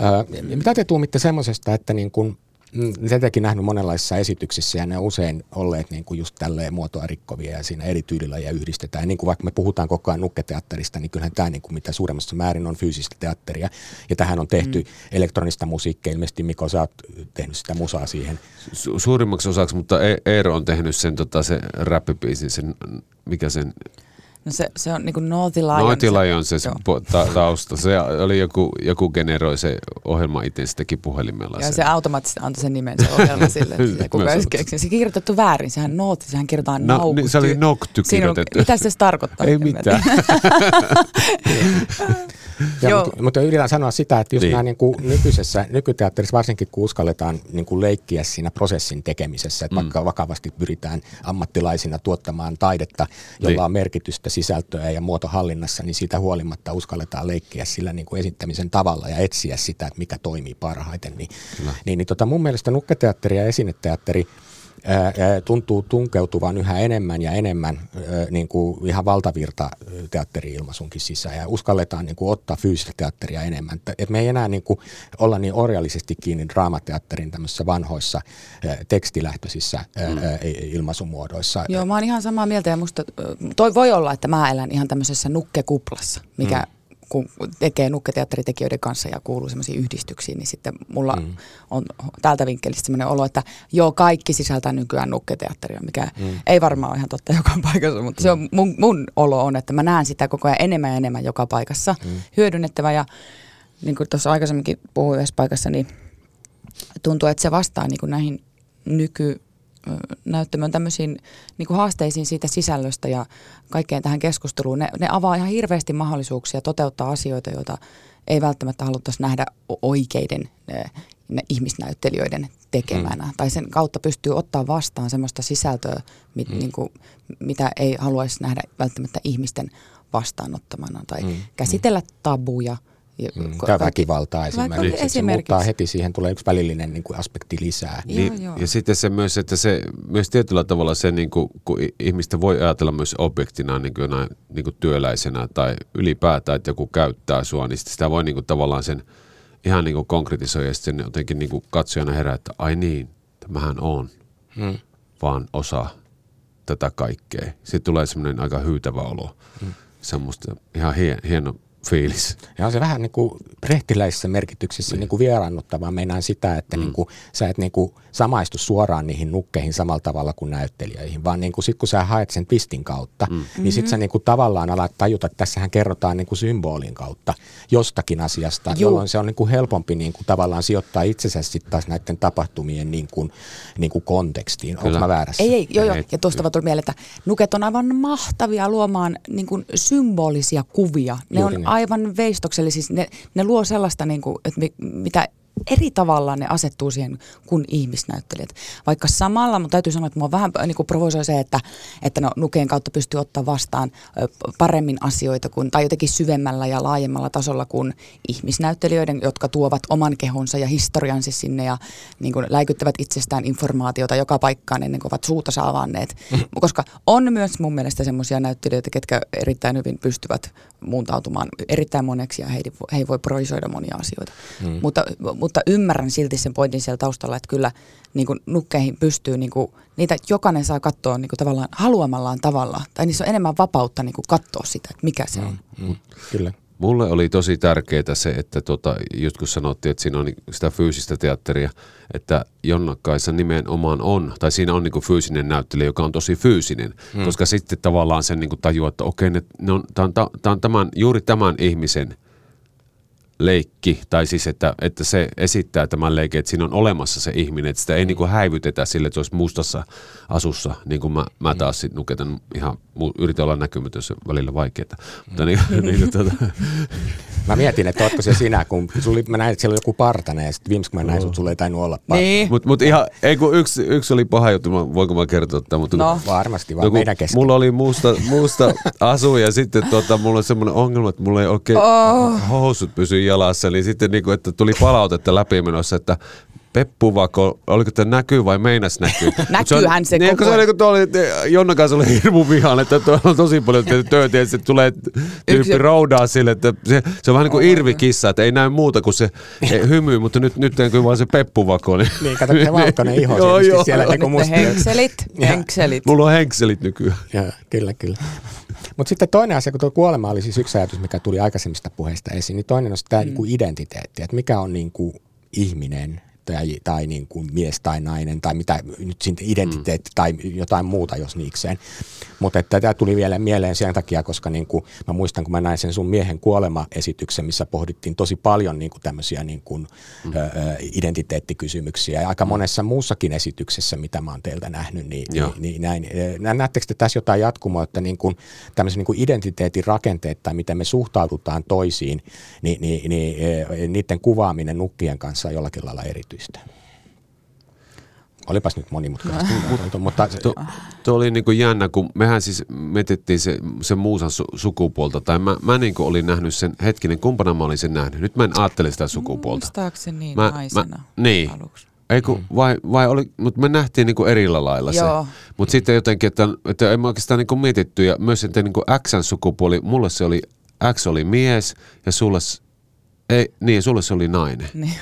S1: Ö, mitä te tuumitte semmoisesta, että niin kuin Mm, nähnyt monenlaisissa esityksissä ja ne on usein olleet niin kuin just tälleen muotoa rikkovia ja siinä eri tyylilajia yhdistetään. Ja niin kuin vaikka me puhutaan koko ajan nukketeatterista, niin kyllähän tämä niin kuin mitä suuremmassa määrin on fyysistä teatteria. Ja tähän on tehty mm. elektronista musiikkia. Ilmeisesti Mikko, sä oot tehnyt sitä musaa siihen.
S3: Su- suurimmaksi osaksi, mutta e- Eero on tehnyt sen, tota, se räppipiisin, sen, mikä sen
S2: No se, se on niinku Naughty Lion.
S3: Naughty Lion se, se ta, tausta. Se oli joku, joku generoi se ohjelma itse, se teki puhelimella.
S2: Ja se, se automaattisesti antoi sen nimen se ohjelma sille. kuka keksi. Se kirjoitettu väärin. Sehän Naughty, sehän kirjoitetaan no, naukty.
S3: Niin, se oli nokty kirjoitettu.
S2: Mitä se tarkoittaa?
S3: Ei mitään.
S1: Ja, mutta, mutta yritän sanoa sitä, että just niin. nämä niin kuin nykyisessä, nykyteatterissa varsinkin kun uskalletaan niin kuin leikkiä siinä prosessin tekemisessä, että mm. vaikka vakavasti pyritään ammattilaisina tuottamaan taidetta, jolla niin. on merkitystä sisältöä ja muotohallinnassa, niin siitä huolimatta uskalletaan leikkiä sillä niin kuin esittämisen tavalla ja etsiä sitä, että mikä toimii parhaiten. Niin, niin, niin tota mun mielestä nukketeatteri ja esineteatteri – tuntuu tunkeutuvan yhä enemmän ja enemmän niin kuin ihan valtavirta teatteri-ilmaisunkin sisään ja uskalletaan niin kuin ottaa fyysistä teatteria enemmän. Et me ei enää niin kuin olla niin orjallisesti kiinni draamateatterin tämmöisissä vanhoissa tekstilähtöisissä mm. ilmaisumuodoissa.
S2: Joo, mä oon ihan samaa mieltä ja musta toi voi olla, että mä elän ihan tämmöisessä nukkekuplassa, mikä mm kun tekee nukketeatteritekijöiden kanssa ja kuuluu semmoisiin yhdistyksiin, niin sitten mulla mm. on tältä vinkkelistä semmoinen olo, että joo, kaikki sisältää nykyään nukketeatteria, mikä mm. ei varmaan ole ihan totta joka paikassa, mutta mm. se on mun, mun olo on, että mä näen sitä koko ajan enemmän ja enemmän joka paikassa mm. hyödynnettävä ja niin kuin tuossa aikaisemminkin puhuin yhdessä paikassa, niin tuntuu, että se vastaa niin kuin näihin nyky näyttämön tämmöisiin niin haasteisiin siitä sisällöstä ja kaikkeen tähän keskusteluun. Ne, ne avaa ihan hirveästi mahdollisuuksia toteuttaa asioita, joita ei välttämättä haluttaisi nähdä oikeiden ne ihmisnäyttelijöiden tekemänä. Mm. Tai sen kautta pystyy ottaa vastaan semmoista sisältöä, mit, mm. niin kuin, mitä ei haluaisi nähdä välttämättä ihmisten vastaanottamana. Tai mm. käsitellä tabuja –
S1: Mm, tai väkivaltaa esimerkiksi. esimerkiksi. Se muuttaa heti, siihen tulee yksi välillinen niin kuin aspekti lisää.
S3: Niin, joo, joo. Ja sitten se myös, että se myös tietyllä tavalla se, niin kuin, kun ihmistä voi ajatella myös objektina niin kuin jonain, niin kuin työläisenä tai ylipäätään, että joku käyttää sua, niin sitä voi niin kuin, tavallaan sen ihan niin kuin konkretisoida ja sitten jotenkin niin kuin katsojana herää, että ai niin, tämähän on hmm. vaan osa tätä kaikkea. Sitten tulee semmoinen aika hyytävä olo. Hmm. Semmoista ihan hien, hieno fiilis.
S1: Ja on se vähän niin kuin rehtiläisessä merkityksessä niin. niin kuin vieraannuttavaa. Meinaan sitä, että mm. niin kuin, sä et niin kuin samaistu suoraan niihin nukkeihin samalla tavalla kuin näyttelijöihin, vaan niin kuin sit kun sä haet sen twistin kautta, mm. niin sit sä mm-hmm. niin kuin tavallaan alat tajuta, että tässähän kerrotaan niin kuin symbolin kautta jostakin asiasta, Juu. jolloin se on niin kuin helpompi niin kuin tavallaan sijoittaa itsensä sitten taas näiden tapahtumien niin kuin, niin kuin kontekstiin. Onko mä väärässä?
S2: Ei, ei, joo, joo. Ja tuosta tuli mieleen, että nuket on aivan mahtavia luomaan niin kuin symbolisia kuvia. Ne Juuri on niin aivan veistoksellisia. Ne, ne luo sellaista, niin kuin, että mitä eri tavalla ne asettuu siihen kuin ihmisnäyttelijät. Vaikka samalla, mutta täytyy sanoa, että mua vähän niin kuin provosoi se, että, että no, nukeen kautta pystyy ottaa vastaan paremmin asioita kuin, tai jotenkin syvemmällä ja laajemmalla tasolla kuin ihmisnäyttelijöiden, jotka tuovat oman kehonsa ja historiansa sinne ja niin kuin läikyttävät itsestään informaatiota joka paikkaan ennen kuin ovat suuta saavanneet. Mm. Koska on myös mun mielestä semmoisia näyttelijöitä, ketkä erittäin hyvin pystyvät muuntautumaan erittäin moneksi ja he, he voi proisoida monia asioita. Mm. Mutta, mutta ymmärrän silti sen pointin siellä taustalla, että kyllä niin kuin nukkeihin pystyy, niin kuin, niitä jokainen saa katsoa niin kuin tavallaan haluamallaan tavalla. Tai niissä on enemmän vapautta niin kuin katsoa sitä, että mikä se on. Mm. Mm.
S1: Kyllä.
S3: Mulle oli tosi tärkeää se, että tota, just kun sanottiin, että siinä on sitä fyysistä teatteria, että Jonna-Kaisa nimenomaan on, tai siinä on niinku fyysinen näyttelijä, joka on tosi fyysinen, hmm. koska sitten tavallaan sen niinku tajuaa, että okei, ne, on, tämä on, on tämän, juuri tämän ihmisen – leikki, tai siis että, että se esittää tämän leikin, että siinä on olemassa se ihminen, että sitä ei mm. niin kuin häivytetä sille, että se olisi mustassa asussa, niin kuin mä, mä mm. taas sit nuketan ihan, yritän olla näkymätön, se välillä vaikeaa. Mm. Mutta niin, niin, tuota.
S1: Mä mietin, että ootko se sinä, kun suli, mä näin, että siellä oli joku partane, ja sitten viimeksi kun mä näin sut, sulle ei tainnut olla partane.
S3: Niin. Mutta mut ihan, ei kun yksi, yksi oli paha juttu, voinko mä kertoa tämän? Mutta
S1: no, kun, varmasti vaan no, meidän kesken.
S3: Mulla oli musta, musta asu, ja sitten tuota, mulla oli semmoinen ongelma, että mulla ei oikein oh. housut pysy jalassa, niin sitten niin kuin, että tuli palautetta läpimenossa, että Peppu Vako, oliko tämä näkyy vai meinas näkyy?
S2: Näkyyhän se, se niin,
S3: koko se oli, kun oli, Jonna kanssa oli hirmu vihan, että tuolla on tosi paljon töitä, että se tulee tyyppi Yksi... roudaa sille, että se, se on vähän niin kuin irvikissa, että ei näy muuta kuin se hymy, mutta nyt, nyt kyllä vaan se Peppu Vako.
S1: Niin, niin kato se valkoinen iho joo, joo, siellä.
S2: Joo, niin musta. Henkselit, henkselit.
S3: Mulla on henkselit nykyään.
S1: Ja, kyllä, kyllä. Mutta sitten toinen asia, kun tuo kuolema oli siis yksi ajatus, mikä tuli aikaisemmista puheista esiin, niin toinen on tämä mm. niin identiteetti, että mikä on niin kuin ihminen tai, tai niin kuin mies tai nainen tai mitä nyt sitten identiteetti mm. tai jotain muuta, jos niikseen. Mutta että tämä tuli vielä mieleen sen takia, koska niin kuin, mä muistan, kun mä näin sen sun miehen kuolema-esityksen, missä pohdittiin tosi paljon niin kuin tämmöisiä niin kuin, mm. ö, identiteettikysymyksiä. Ja aika mm. monessa muussakin esityksessä, mitä mä oon teiltä nähnyt, niin, niin, niin näin. Näettekö te tässä jotain jatkumoa, että niin kuin, tämmöisen niin kuin identiteetin rakenteet tai miten me suhtaudutaan toisiin, niin, niin, niin niiden kuvaaminen nukkien kanssa on jollakin lailla erityistä? Olipas nyt monimutkaisesti. No. mutta
S3: tuo, tuo oli niin kuin jännä, kun mehän siis mietittiin se, se muusan su, sukupuolta, tai mä, mä niin kuin olin nähnyt sen, hetkinen, kumpana mä olin sen nähnyt. Nyt mä en ajattele sitä sukupuolta.
S2: Muistaakseni niin mä, naisena mä,
S3: niin. aluksi. Ei kun, mm. vai, vai oli, mutta me nähtiin niinku erillä lailla Joo. se. Mutta sitten jotenkin, että, että emme oikeastaan niinku mietitty, ja myös että niinku Xn sukupuoli, mulle se oli, X oli mies, ja sulle ei, niin, sulle se oli nainen. Niin.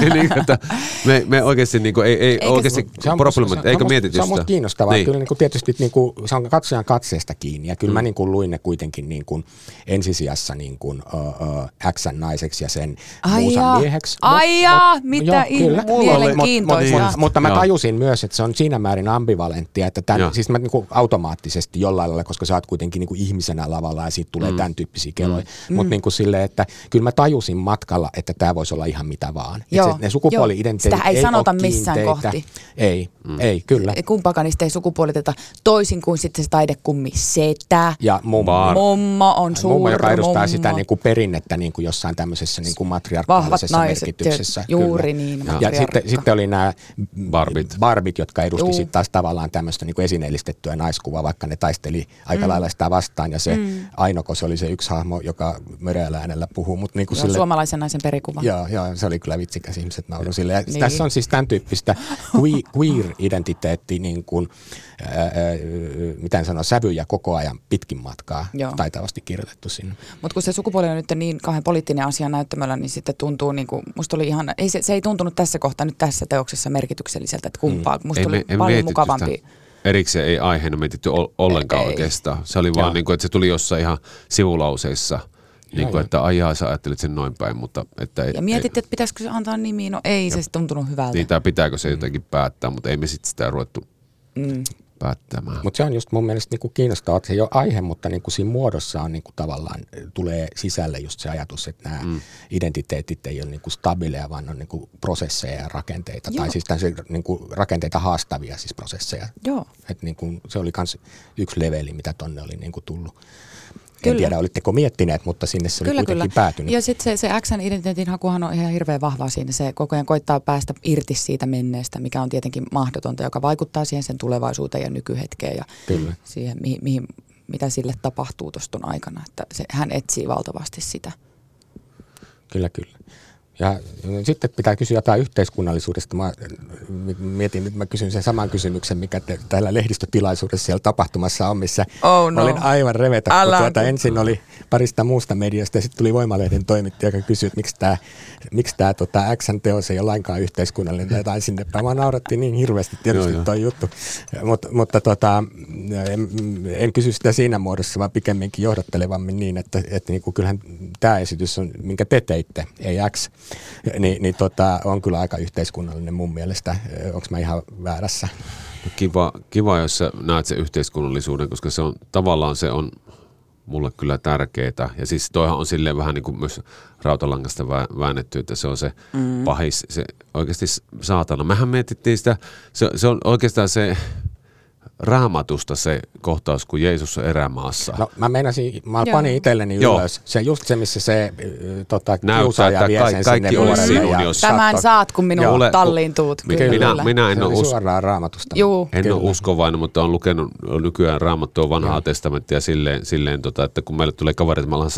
S3: niin että me, me oikeasti, niin kuin, ei, ei eikä oikeasti se, problema, se, eikä mietitty
S1: Se on musta kiinnostavaa. Niin. Kyllä niin kuin, tietysti niin kuin, se on katsojan katseesta kiinni. Ja kyllä mm. mä niin kuin, luin ne kuitenkin niin kuin, ensisijassa niin kuin, uh, uh, Xn naiseksi ja sen Ai muusan jaa. mieheksi.
S2: Ai jaa, mitä joo, kyllä. mielenkiintoista.
S1: Mut, mut, mutta mä tajusin myös, että se on siinä määrin ambivalenttia, että tämän, siis mä niin kuin, automaattisesti jollain lailla, koska sä oot kuitenkin niin kuin, ihmisenä lavalla ja siitä tulee mm. tämän tyyppisiä keloja. Mm. Mutta niin kuin silleen, että kyllä mä tajusin, tajusin matkalla, että tämä voisi olla ihan mitä vaan. Joo, se, ne sukupuoli-identiteetit
S2: Sitä ei, ei sanota missään kiinteitä. kohti.
S1: Ei, mm. ei, kyllä.
S2: Kumpakaan niistä ei sukupuoliteta toisin kuin sitten se taidekummi setä.
S1: Ja mummo.
S2: Mummo on suuri mummo,
S1: joka edustaa
S2: mummo.
S1: sitä niin kuin perinnettä niin kuin jossain tämmöisessä niin kuin matriarkaalisessa naiset, merkityksessä.
S2: Juuri kyllä. niin.
S1: Ja, ja sitten, sitten oli nämä barbit, barbit jotka edusti sitten taas tavallaan tämmöistä niin kuin esineellistettyä naiskuvaa, vaikka ne taisteli aika mm. lailla sitä vastaan. Ja se mm. Ainoko, se oli se yksi hahmo, joka möreällä äänellä puhuu. Mutta niin kuin
S2: sille, suomalaisen naisen perikuva.
S1: Joo, joo, se oli kyllä vitsikäs, ihmiset nauru sille. Ja niin. Tässä on siis tämän tyyppistä queer-identiteetti, niin kuin, ää, miten sanoa, sävyjä koko ajan pitkin matkaa joo. taitavasti kirjoitettu sinne.
S2: Mutta kun se sukupuoli on nyt niin kahden poliittinen asia näyttämällä, niin sitten tuntuu, niin kuin, musta oli ihan, ei, se, se ei tuntunut tässä kohtaa nyt tässä teoksessa merkitykselliseltä, että kumpaa. Mm. Musta ei oli me, paljon mukavampi. Sitä
S3: erikseen ei aiheena mietitty ollenkaan ei, oikeastaan. Se oli vaan, niin kuin, että se tuli jossain ihan sivulauseissa – niin kuin, että ajaa, sä ajattelit sen noin päin, mutta... Että
S2: ei, ja mietit, ei, että pitäisikö se antaa nimi, no ei ja, se tuntunut hyvältä.
S3: Niin, tai pitääkö se mm. jotenkin päättää, mutta ei me sitten sitä ruvettu mm. päättämään.
S1: Mutta se on just mun mielestä niinku kiinnostavaa, että se ei ole aihe, mutta niinku siinä muodossa on niinku tavallaan, tulee sisälle just se ajatus, että nämä mm. identiteetit ei ole niinku stabiileja, vaan on niinku prosesseja ja rakenteita. Joo. Tai siis niinku rakenteita haastavia siis prosesseja.
S2: Joo.
S1: Et niinku, se oli myös yksi leveli, mitä tonne oli niinku tullut En tiedä, olitteko miettineet, mutta sinne se oli
S2: Kyllä,
S1: kuitenkin
S2: kyllä.
S1: päätynyt.
S2: Ja sitten se, se Xn identiteetin hakuhan on ihan hirveän vahva siinä. Se koko ajan koittaa päästä irti siitä menneestä, mikä on tietenkin mahdotonta, joka vaikuttaa siihen sen tulevaisuuteen ja nykyhetkeen ja
S1: Kyllä.
S2: siihen, mihin, mihin, mitä sille tapahtuu tuosta aikana. Että se, hän etsii valtavasti sitä.
S1: Kyllä, kyllä. Ja sitten pitää kysyä jotain yhteiskunnallisuudesta. Mä mietin, nyt mä kysyn sen saman kysymyksen, mikä te, täällä lehdistötilaisuudessa siellä tapahtumassa on, missä
S2: Oh no.
S1: olin aivan revetä, kun
S2: Älä
S1: tuota,
S2: kun-
S1: ensin oli parista muusta mediasta ja sitten tuli Voimalehden toimittaja, joka kysyi, että miksi tämä miksi tää, tota, Xn teos ei ole lainkaan yhteiskunnallinen tai jotain sinne päin. Mä naurattiin niin hirveästi tietysti
S3: Joo, joo.
S1: toi juttu, Mut, mutta tota, en, en kysy sitä siinä muodossa, vaan pikemminkin johdattelevammin niin, että, että niin kuin kyllähän tämä esitys on, minkä te teitte, ei X, niin, niin tota, on kyllä aika yhteiskunnallinen mun mielestä. Onko mä ihan väärässä?
S3: Kiva, kiva, jos sä näet sen yhteiskunnallisuuden, koska se on tavallaan se on mulle kyllä tärkeää. Ja siis toihan on silleen vähän niin kuin myös rautalangasta vä- väännetty, että se on se mm. pahis, se oikeasti saatana. Mehän mietittiin sitä, se, se on oikeastaan se raamatusta se kohtaus, kun Jeesus on erämaassa.
S1: No mä meinasin, mä
S2: Joo.
S1: panin itselleni
S3: Joo.
S1: ylös. Se just se, missä se tota,
S3: Näyttää, että
S1: vie
S3: ka-
S1: sen
S3: kaikki
S1: sinne
S3: olisi
S1: vuorelle
S3: sinun,
S1: ja
S3: jos-
S2: Tämän saat, kun minun
S1: Joo.
S3: Ole-
S2: talliin tuut. Kyllä,
S3: minä, minä en
S1: Se
S3: ole
S1: oli
S3: us-
S1: suoraan raamatusta.
S2: Juu.
S3: En
S1: Kyllä.
S3: ole uskovainen, mutta olen lukenut nykyään raamattua vanhaa
S1: Joo.
S3: testamenttia silleen, silleen tota, että kun meille tulee kaverit, mä alan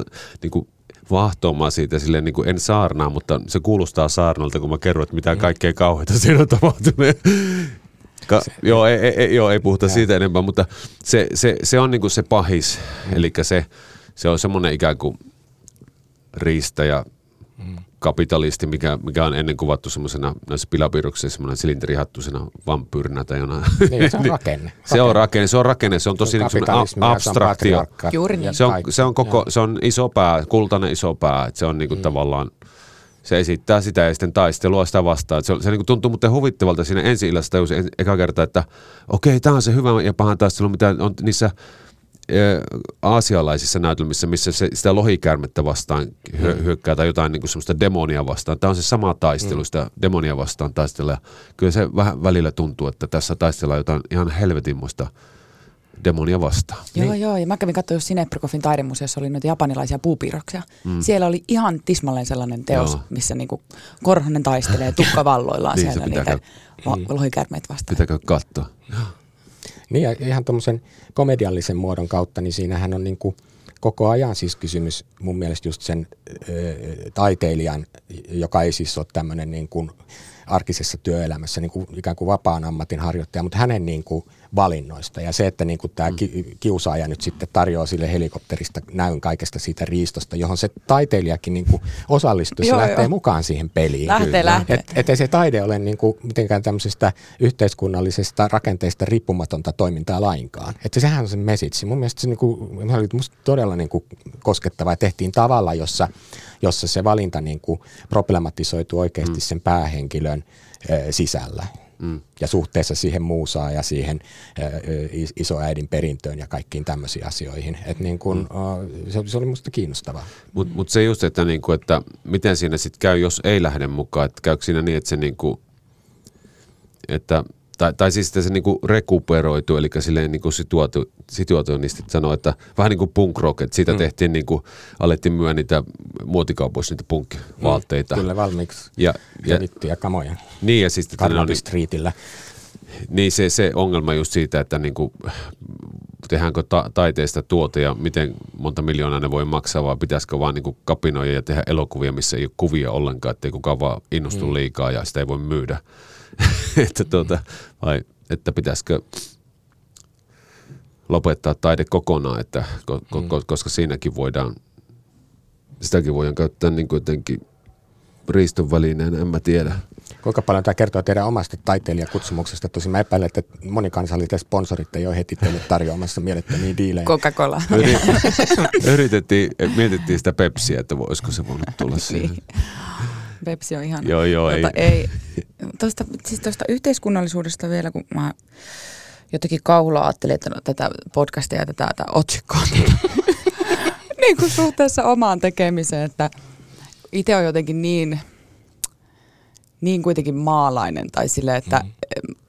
S3: niin kuin vahtoamaan siitä silleen niin kuin en saarnaa, mutta se kuulostaa saarnalta, kun mä kerron, että mitä kaikkea kauheita siinä on tapahtunut. Ka- joo, ei, ei, ei, joo, ei puhuta siitä enempää, mutta se, se, se on niin kuin se pahis, eli se, se on semmoinen ikään kuin riistäjä, kapitalisti, mikä, mikä on ennen kuvattu semmoisena näissä pilapiirroksissa semmoinen silinterihattusena vampyyrinä tai jonain.
S1: Niin, se on rakenne.
S3: Se on rakenne, se on rakenne, se on tosi niin semmoinen
S1: Kapitalismi ja
S3: a-
S1: se on
S3: abstraktio.
S2: Juuri
S1: ja
S2: niin.
S3: Se on, se on koko, se on iso pää, kultainen iso pää, että se on niinku mm. tavallaan, se esittää sitä ja sitten taistelua sitä vastaan. Et Se, se niinku tuntuu muuten huvittavalta siinä ensi illassa tajusin en, eka kerta, että okei, tämä on se hyvä ja pahan taistelu, mitä on niissä ö, aasialaisissa näytelmissä, missä se, sitä lohikäärmettä vastaan hyö, hyökkää tai jotain niinku semmoista demonia vastaan. Tämä on se sama taistelu, sitä demonia vastaan taistella. Ja kyllä se vähän välillä tuntuu, että tässä taistellaan jotain ihan helvetinmoista demonia vastaan.
S2: Joo,
S1: Niin.
S2: joo. Ja mä kävin katsoa, jos Sineprikofin taidemuseossa oli noita japanilaisia puupiirroksia. Mm. Siellä oli ihan tismalleen sellainen teos,
S3: Joo.
S2: missä niinku Korhonen taistelee tukkavalloillaan
S3: Niin,
S2: siellä niitä lo- lohikärmeitä vastaan.
S3: Pitääkö katsoa?
S1: Niin ja ihan tuommoisen komediallisen muodon kautta, niin siinähän on niin kuin koko ajan siis kysymys mun mielestä just sen ö, taiteilijan, joka ei siis ole tämmöinen niin kuin arkisessa työelämässä niin kuin ikään kuin vapaan ammatin harjoittaja, mutta hänen niin kuin valinnoista. Ja se, että niin kuin tämä ki- kiusaaja nyt sitten tarjoaa sille helikopterista näyn kaikesta siitä riistosta, johon se taiteilijakin niin kuin osallistuu, se lähtee
S2: joo.
S1: mukaan siihen peliin.
S2: Lähtee, lähtee.
S1: Et, et ei se taide ole niin kuin mitenkään tämmöisestä yhteiskunnallisesta rakenteesta riippumatonta toimintaa lainkaan. Että sehän on se message. Mun mielestä se, niin kuin, oli musta todella niin kuin koskettava ja tehtiin tavalla, jossa, jossa se valinta niin kuin problematisoitu oikeasti mm. sen päähenkilön ö, sisällä. Mm. Ja suhteessa siihen muusaan ja siihen isoäidin perintöön ja kaikkiin tämmöisiin asioihin. Et niin kun, mm. se, se oli musta kiinnostavaa.
S3: Mutta mut se just, että, niinku, että miten siinä sitten käy, jos ei lähde mukaan. Että käykö siinä niin, että se niinku, että tai, tai siis se niinku rekuperoitu, eli silleen niinku situatu, situationistit sanoo, että vähän niin kuin punk rock, että siitä mm. tehtiin niinku, alettiin myydä niitä muotikaupoissa niitä punk-vaatteita.
S1: Mm, Kyllä valmiiksi
S3: Ja, ja,
S1: revittyjä kamoja
S3: niin, ja siis
S1: Streetillä.
S3: niin se, se ongelma just siitä, että niinku, tehdäänkö ta- taiteesta tuote ja miten monta miljoonaa ne voi maksaa, vai pitäisikö vaan niinku kapinoida ja tehdä elokuvia, missä ei ole kuvia ollenkaan, ettei kukaan vaan innostu mm. liikaa ja sitä ei voi myydä. että, tuota, vai, että pitäisikö lopettaa taide kokonaan, että, ko, ko, mm. koska siinäkin voidaan, sitäkin voidaan käyttää niin kuin jotenkin riiston välineenä, en mä tiedä.
S1: Kuinka paljon tämä kertoo teidän omasta taiteilijakutsumuksesta? Tosin mä epäilen, että monikansalliset sponsorit ei ole heti teille tarjoamassa mielettömiä diilejä.
S2: Coca-Cola.
S3: Yrit- Yritettiin, mietittiin sitä Pepsiä, että voisiko se voinut tulla siihen.
S2: Niin. Pepsi on ihan...
S3: Joo, joo,
S2: Tota,
S3: ei.
S2: ei. Tuosta, siis tuosta yhteiskunnallisuudesta vielä, kun mä jotenkin kauhulla ajattelin, että no, tätä podcastia ja tätä, tätä otsikkoa niin kuin suhteessa omaan tekemiseen, että itse on jotenkin niin, niin kuitenkin maalainen tai sille, että mm.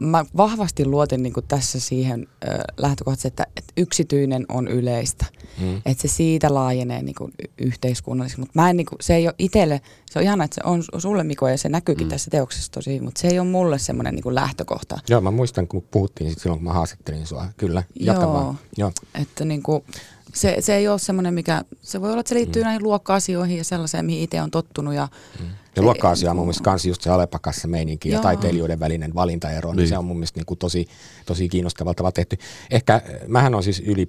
S2: Mä vahvasti luotin niin tässä siihen ö, lähtökohtaisesti, että, että yksityinen on yleistä. Mm. Että se siitä laajenee niin kuin yhteiskunnallisesti. Mutta mä en, niin kuin, se ei ole itselle, se on ihana, että se on sulle Miko ja se näkyykin mm. tässä teoksessa tosi, mutta se ei ole mulle semmoinen niin lähtökohta.
S1: Joo, mä muistan, kun puhuttiin silloin, kun mä haastattelin sua. Kyllä, jatka Joo, vaan.
S2: Joo. Että niin kuin, se, se ei ole semmoinen, mikä, se voi olla, että se liittyy mm. näihin luokka-asioihin ja sellaiseen, mihin itse on tottunut. Ja,
S1: mm. Ja luokka-asia on mun mielestä kans just se alepakassa meininki ja taiteilijoiden välinen valintaero, niin, niin se on mun mielestä niin kuin tosi, tosi kiinnostavalla tavalla tehty. Ehkä, mähän on siis yli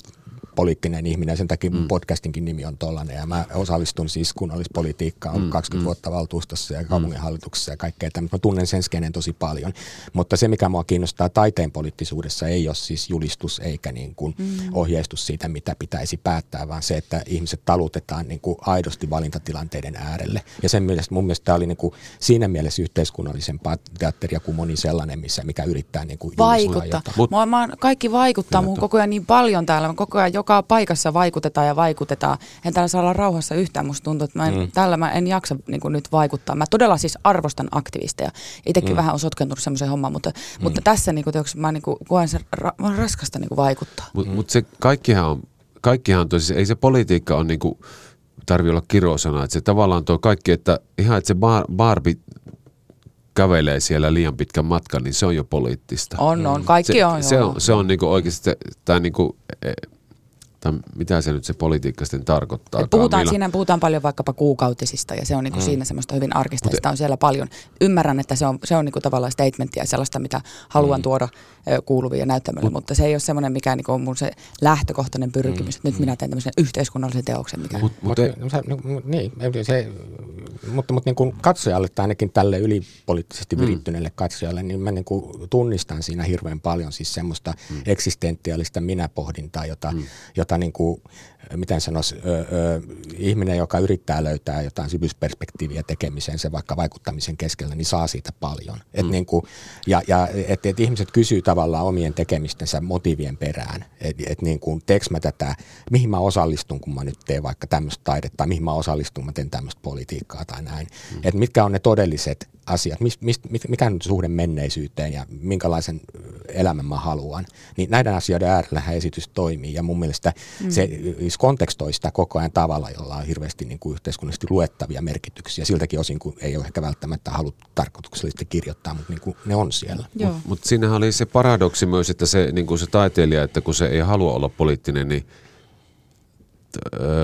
S1: poliittinen ihminen, sen takia mun mm. podcastinkin nimi on tollainen. Ja mä osallistun siis kunnallispolitiikkaan mm. 20 mm. vuotta valtuustossa ja mm. kaupunginhallituksessa ja kaikkea tämmöistä. Mä tunnen sen skenen tosi paljon. Mutta se, mikä mua kiinnostaa taiteen poliittisuudessa, ei ole siis julistus eikä niin kuin mm. ohjeistus siitä, mitä pitäisi päättää, vaan se, että ihmiset talutetaan niin kuin aidosti valintatilanteiden äärelle. Ja sen mielestä mun mielestä tämä oli niin kuin siinä mielessä yhteiskunnallisempaa teatteria kuin moni sellainen, missä, mikä yrittää niin kuin
S2: Vaikuttaa. Mä, mä, kaikki vaikuttaa muuhun koko ajan niin paljon täällä. Mä koko ajan joka paikassa vaikutetaan ja vaikutetaan. En täällä saa olla rauhassa yhtään. Musta tuntuu, että mä en, mm. täällä mä en jaksa niin kuin nyt vaikuttaa. Mä todella siis arvostan aktivisteja. Itsekin mm. vähän on sotkentunut semmoiseen hommaan, mutta, mm. mutta tässä niin kuin, teoksi, mä niin kuin, koen sen ra- raskasta niin kuin vaikuttaa.
S3: Mutta mm. mut se kaikkihan on, kaikkihan on tosi, ei se politiikka on niin kuin, tarvi olla kirosana. Että se tavallaan tuo kaikki, että ihan että se bar, Barbie kävelee siellä liian pitkän matkan, niin se on jo poliittista.
S2: On, on. Kaikki
S3: se,
S2: on.
S3: Se on, se on niinku oikeasti, tai niinku, e, tai mitä se nyt se politiikka sitten tarkoittaa.
S2: Puhutaan, siinä puhutaan paljon vaikkapa kuukautisista ja se on niinku mm. siinä semmoista hyvin arkista. Mut, sitä on siellä paljon. Ymmärrän, että se on, se on niinku tavallaan statementtia sellaista, mitä haluan mm. tuoda kuuluvia näyttämölle, mut, mutta se ei ole semmoinen, mikä niinku on mun se lähtökohtainen pyrkimys, mm. että nyt mm. minä teen tämmöisen yhteiskunnallisen teoksen. Mikä...
S1: Mut, mut, no, se, no, niin, se, mutta, mutta niin kuin katsojalle tai ainakin tälle ylipoliittisesti mm. virittyneelle katsojalle, niin mä niin kuin tunnistan siinä hirveän paljon siis semmoista mm. eksistentiaalista minäpohdintaa, jota, mm. jota niin kuin, miten sanoisi, ö, ö, ihminen, joka yrittää löytää jotain syvyysperspektiiviä tekemiseen, se vaikka vaikuttamisen keskellä, niin saa siitä paljon. Et mm. niin kuin, ja ja et, et ihmiset kysyy tavallaan omien tekemistensä motiivien perään, että et niin kuin, teekö mä tätä, mihin mä osallistun, kun mä nyt teen vaikka tämmöistä taidetta, tai mihin mä osallistun, mä teen tämmöistä politiikkaa tai näin. Mm. Että mitkä on ne todelliset asiat, mist, mist, mikä on suhde menneisyyteen ja minkälaisen elämän mä haluan. Niin näiden asioiden äärellä esitys toimii ja mun mielestä mm. se kontekstoi sitä koko ajan tavalla, jolla on hirveästi niin kuin yhteiskunnallisesti luettavia merkityksiä. Siltäkin osin, kun ei ole ehkä välttämättä haluttu tarkoituksellisesti kirjoittaa, mutta niin kuin ne on siellä.
S3: Mutta mut siinähän oli se paradoksi myös, että se, niin kuin se taiteilija, että kun se ei halua olla poliittinen, niin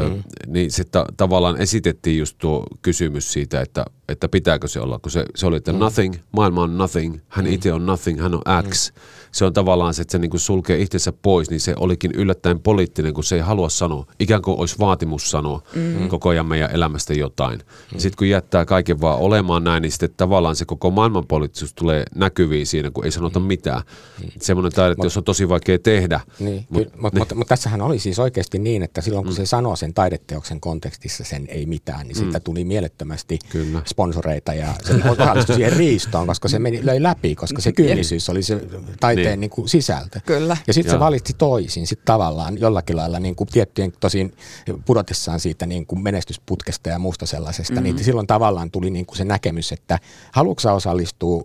S3: mm. niin se ta- tavallaan esitettiin just tuo kysymys siitä, että, että pitääkö se olla, kun se, se oli, että mm. nothing, maailma on nothing, hän mm. itse on nothing, hän on X. Mm se on tavallaan se, että se niin kuin sulkee itsensä pois, niin se olikin yllättäen poliittinen, kun se ei halua sanoa. Ikään kuin olisi vaatimus sanoa mm. koko ajan meidän elämästä jotain. Mm. Sitten kun jättää kaiken vaan olemaan näin, niin sitten tavallaan se koko maailmanpoliittisuus tulee näkyviin siinä, kun ei sanota mm. mitään. Mm. Semmoinen taide, jos on tosi vaikea tehdä.
S1: Niin, mutta mut, niin. mut, mut tässähän oli siis oikeasti niin, että silloin kun mm. se sanoo sen taideteoksen kontekstissa sen ei mitään, niin mm. siitä tuli mielettömästi Kyllä. Sponsoreita ja se osallistui siihen riistoon, koska se meni, löi läpi, koska se kyynisyys oli se taiteen niin. Niin kuin sisältö.
S2: Kyllä.
S1: Ja sitten se valitsi toisin sit tavallaan jollakin lailla niin kuin tiettyjen tosin pudotessaan siitä niin kuin menestysputkesta ja muusta sellaisesta, niin mm-hmm. niin silloin tavallaan tuli niin kuin se näkemys, että haluatko osallistua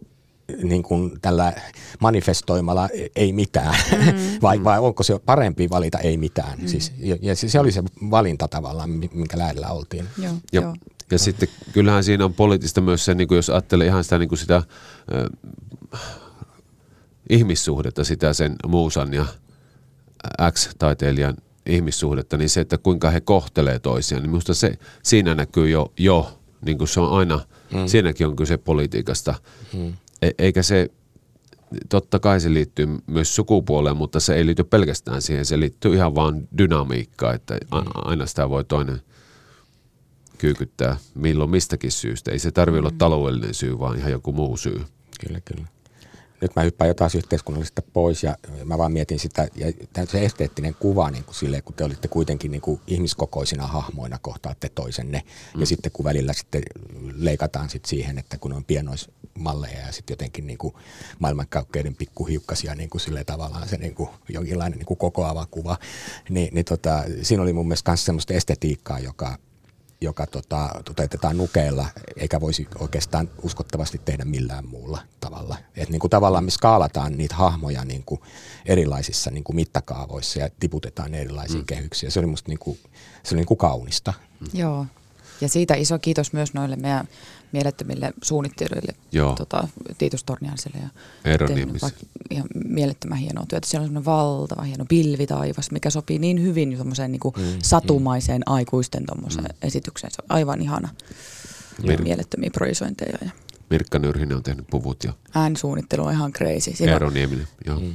S1: niin kuin tällä manifestoimalla ei mitään, mm. vai, vai onko se parempi valita ei mitään. Mm. Siis, ja, ja se oli se valinta tavallaan, minkä lähellä oltiin.
S2: Joo, ja, joo.
S3: Ja sitten kyllähän siinä on poliittista myös se, niin kuin jos ajattelee ihan sitä, niin kuin sitä ihmissuhdetta, sitä sen muusan ja X-taiteilijan ihmissuhdetta, niin se, että kuinka he kohtelee toisiaan, niin minusta se, siinä näkyy jo, jo niin kuin se on aina, mm. siinäkin on kyse politiikasta. Mm. E, eikä se, totta kai se liittyy myös sukupuoleen, mutta se ei liity pelkästään siihen, se liittyy ihan vaan dynamiikkaan, että mm. aina sitä voi toinen kyykyttää milloin mistäkin syystä. Ei se tarvitse mm. olla taloudellinen syy, vaan ihan joku muu syy.
S1: Kyllä, kyllä nyt mä hyppään jotain yhteiskunnallisesta pois ja mä vaan mietin sitä, ja se esteettinen kuva niin kuin silleen, kun te olitte kuitenkin niin kuin ihmiskokoisina hahmoina kohtaatte toisenne, mm. ja sitten kun välillä sitten leikataan sit siihen, että kun on pienoismalleja ja sitten jotenkin niin kuin maailmankaukkeiden pikkuhiukkasia niin kuin sille tavallaan se niin kuin jonkinlainen niin kuin kokoava kuva, niin, niin tota, siinä oli mun mielestä myös semmoista estetiikkaa, joka joka tota, toteutetaan nukeilla, eikä voisi oikeastaan uskottavasti tehdä millään muulla tavalla. Et niin kuin tavallaan me skaalataan niitä hahmoja niin kuin erilaisissa niin kuin mittakaavoissa ja tiputetaan erilaisiin mm. kehyksiin. Se oli musta niin kuin, se oli niin kuin kaunista.
S2: Mm. Joo, ja siitä iso kiitos myös noille meidän mielettömille suunnittelijoille, tota, Tiitus Torniaiselle ja ihan mielettömän hienoa työtä. Siellä on semmoinen valtava hieno pilvitaivas, mikä sopii niin hyvin niin kuin mm, satumaiseen mm. aikuisten mm. esitykseen. Se on aivan ihana. Mir- mielettömiä projisointeja. Ja.
S3: Mirkka Nyrhinen on tehnyt puvut. Ja...
S2: Äänisuunnittelu on ihan crazy.
S3: Siinä Eero Nieminen, joo. Mm.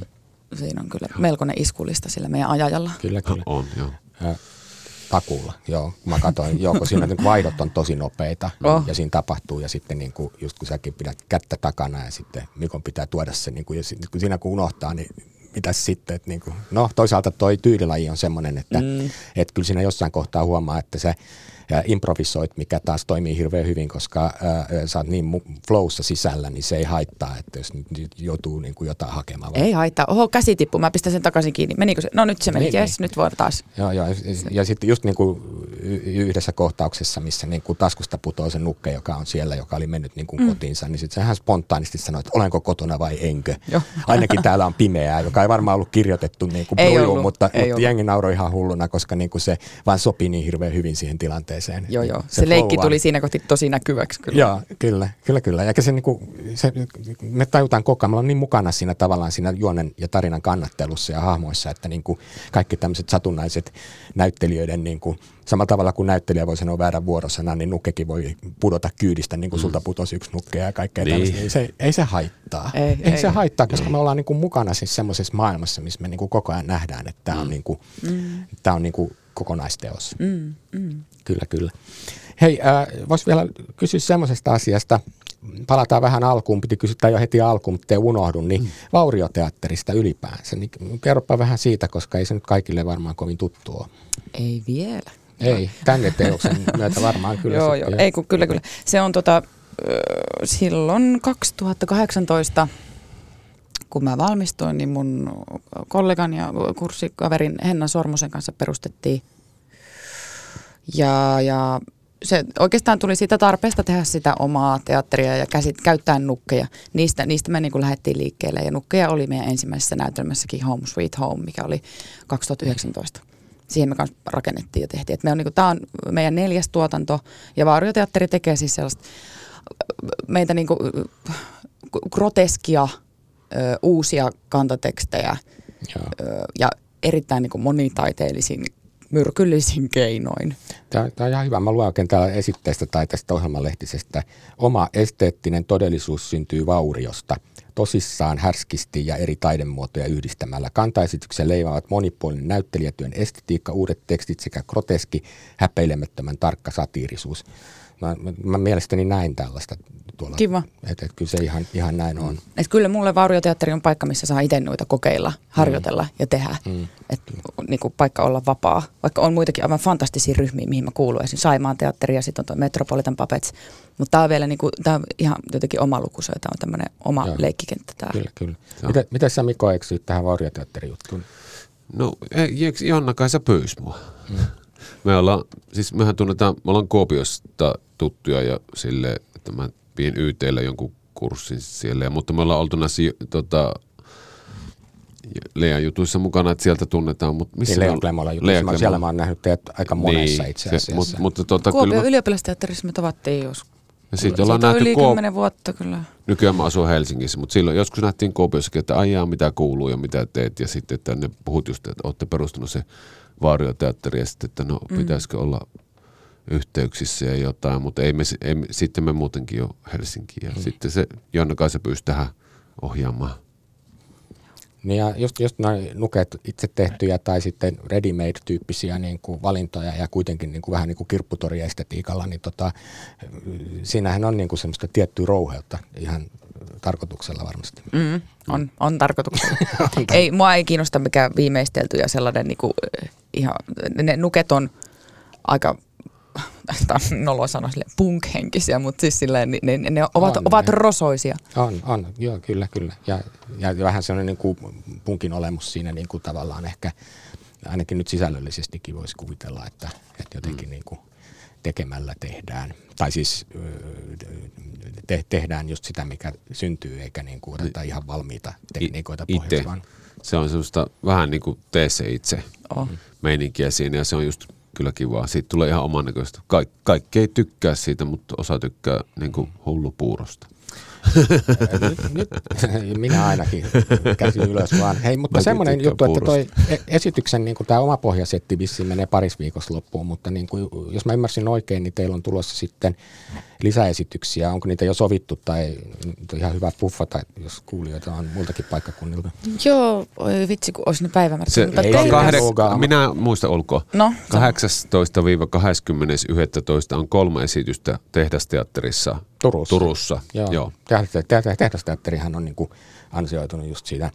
S2: Siinä on kyllä melkoinen iskulista sillä meidän ajajalla.
S1: Kyllä, kyllä.
S3: On, joo.
S1: Takuulla, joo. Mä katsoin, joo, kun siinä vaihdot on tosi nopeita oh. ja siinä tapahtuu ja sitten niin kuin, just kun säkin pidät kättä takana ja sitten Mikon pitää tuoda se, niin kuin, ja sit, kun siinä kun unohtaa, niin mitäs sitten, että niin kuin, no toisaalta toi tyylilaji on semmoinen, että mm. et kyllä siinä jossain kohtaa huomaa, että se ja improvisoit, mikä taas toimii hirveän hyvin, koska ää, sä oot niin flowssa sisällä, niin se ei haittaa, että jos nyt joutuu niin kuin jotain hakemaan.
S2: Ei haittaa. Oho, käsi tippu, mä pistän sen takaisin kiinni. Menikö se? No nyt se meni, niin, yes, niin. nyt voi taas.
S1: Joo, joo. Ja, ja sitten just niin kuin yhdessä kohtauksessa, missä niin kuin taskusta putoaa se nukke, joka on siellä, joka oli mennyt niin kuin mm. kotiinsa, niin sitten sehän spontaanisti sanoi, että olenko kotona vai enkö. Joo. Ainakin täällä on pimeää, joka ei varmaan ollut kirjoitettu niin kuin ei ollut, mutta, ei mutta jengi nauroi ihan hulluna, koska niin kuin se vaan sopii niin hirveän hyvin siihen tilanteeseen.
S2: Joo, joo. Se, se leikki tuli siinä kohti tosi näkyväksi. Kyllä.
S1: Joo, kyllä, kyllä, kyllä. Ja se, niin kuin, se, me tajutaan koko ajan, me ollaan niin mukana siinä tavallaan siinä juonen ja tarinan kannattelussa ja hahmoissa, että niin kuin kaikki tämmöiset satunnaiset näyttelijöiden, niin kuin, samalla tavalla kuin näyttelijä voi sanoa väärän vuorosana, niin nukkekin voi pudota kyydistä, niin kuin mm. sulta putosi yksi nukke ja kaikkea niin. tämmöistä. Ei se, ei se haittaa. Ei, ei, ei se haittaa, koska me ollaan niin kuin mukana siis semmoisessa maailmassa, missä me niin kuin koko ajan nähdään, että tämä on, mm. niin kuin, mm. tämä on niin kuin kokonaisteos. Mm, mm. Kyllä, kyllä. Hei, äh, vois vielä kysyä semmoisesta asiasta, palataan vähän alkuun, piti kysyä jo heti alkuun, mutta ei unohdu, niin mm. vaurioteatterista ylipäänsä. Niin kerropa vähän siitä, koska ei se nyt kaikille varmaan kovin tuttu ole.
S2: Ei vielä.
S1: Ei, tänne teoksen myötä varmaan kyllä.
S2: joo, joo, ei kun kyllä, kyllä. Se on tota, silloin 2018 kun mä valmistuin, niin mun kollegan ja kurssikaverin Henna Sormusen kanssa perustettiin. Ja, ja se oikeastaan tuli siitä tarpeesta tehdä sitä omaa teatteria ja käsit, käyttää nukkeja. Niistä, niistä me niin lähdettiin liikkeelle ja nukkeja oli meidän ensimmäisessä näytelmässäkin Home Sweet Home, mikä oli 2019. Siihen me kanssa rakennettiin ja tehtiin. me on, niin Tämä on meidän neljäs tuotanto ja Vaarioteatteri tekee siis sellaista meitä niin kuin, groteskia ö, uusia kantatekstejä ö, ja erittäin niin kuin monitaiteellisin myrkyllisin keinoin.
S1: Tämä, tämä on ihan hyvä. Mä luen oikein täällä esitteestä tai tästä ohjelmalehtisestä. Oma esteettinen todellisuus syntyy vauriosta. Tosissaan härskisti ja eri taidemuotoja yhdistämällä. Kantaesityksen leimaavat monipuolinen näyttelijätyön estetiikka, uudet tekstit sekä groteski, häpeilemättömän tarkka satiirisuus. Mä, mä, mä mielestäni näin tällaista tuolla.
S2: Kiva.
S1: Että et kyllä se ihan, ihan näin on.
S2: Et kyllä mulle Vaurioteatteri on paikka, missä saa itse noita kokeilla, harjoitella mm. ja tehdä. Mm. Et, niin kuin paikka olla vapaa. Vaikka on muitakin aivan fantastisia ryhmiä, mihin mä kuulun. Esimerkiksi Saimaan teatteri ja sitten on tuo Metropolitan Puppets. Mutta tämä on vielä niin kuin, tää on ihan jotenkin oma lukuisa. Tämä on tämmöinen oma Joo. leikkikenttä. Tää.
S1: Kyllä, kyllä. Mitä, miten sä Mikko eksyit tähän Vaurioteatterijuttuun?
S3: No, Jonna kai sä pyysi mua. Mm. Me ollaan, siis mehän tunnetaan, me ollaan Kuopiosta tuttuja ja sille, että mä pien YTllä jonkun kurssin siellä, mutta me ollaan oltu näissä tota, Lean jutuissa mukana, että sieltä tunnetaan. Mutta
S1: missä niin Leon Klemola jutuissa, Lea siellä mä oon nähnyt teidät aika monessa niin, itse asiassa. Se,
S2: mutta, mutta, tota, Kuopion kyllä ylioppilasteatterissa me tavattiin joskus.
S3: Ja sitten ollaan nähty
S2: yli kymmenen vuotta kyllä.
S3: Nykyään mä asun Helsingissä, mutta silloin joskus nähtiin Kuopiossakin, että ajaa mitä kuuluu ja mitä teet. Ja sitten, että ne puhut just, että olette perustanut se vaarioteatteri ja sitten, että no mm. pitäisikö olla yhteyksissä ja jotain, mutta ei me, ei, sitten me muutenkin jo Helsinkiin. Ja mm. sitten se Jonna Kaisa pyysi tähän ohjaamaan.
S1: Niin ja just, just noin nuket itse tehtyjä tai sitten ready-made-tyyppisiä niin kuin valintoja ja kuitenkin niin kuin vähän niin kuin kirpputoriestetiikalla, niin tota, siinähän on niin kuin semmoista tiettyä rouheutta ihan tarkoituksella varmasti.
S2: Mm, on, on tarkoituksella. ei, mua ei kiinnosta mikään viimeistelty ja sellainen niin kuin, ihan, ne nuket on aika tämä on nolo sanoa sille punk-henkisiä, mutta siis silleen, ne, ne, ne ovat, on, ovat rosoisia.
S1: On, on, joo, kyllä, kyllä. Ja, ja vähän sellainen niin kuin punkin olemus siinä niin kuin tavallaan ehkä, ainakin nyt sisällöllisestikin voisi kuvitella, että, että jotenkin mm. niin kuin tekemällä tehdään. Tai siis te, tehdään just sitä, mikä syntyy, eikä niin kuin oteta ihan valmiita tekniikoita pohjaksi, vaan
S3: se on semmoista vähän niin kuin tee se itse oh. meininkiä siinä ja se on just kyllä kivaa. Siitä tulee ihan oman näköistä. Kaik, kaikki ei tykkää siitä, mutta osa tykkää niin kuin hullupuurosta.
S1: Nyt, nyt, minä ainakin käsin ylös vaan. Hei, mutta semmoinen juttu, että toi e- esityksen niin tämä oma pohjasetti vissiin menee paris viikossa loppuun, mutta niin kuin, jos mä ymmärsin oikein, niin teillä on tulossa sitten lisäesityksiä. Onko niitä jo sovittu tai on ihan hyvä puffata, jos kuulijoita on muiltakin paikkakunnilta?
S2: Joo, oi vitsi, kun olisi ne päivämäärät. Se,
S3: ei, kahde, minä muista olkoon. No, 18-20.11. on kolme esitystä tehdasteatterissa
S1: Turussa.
S3: Turussa.
S1: Joo. Joo. Tehdasteatterihan on niin kuin ansioitunut just siitä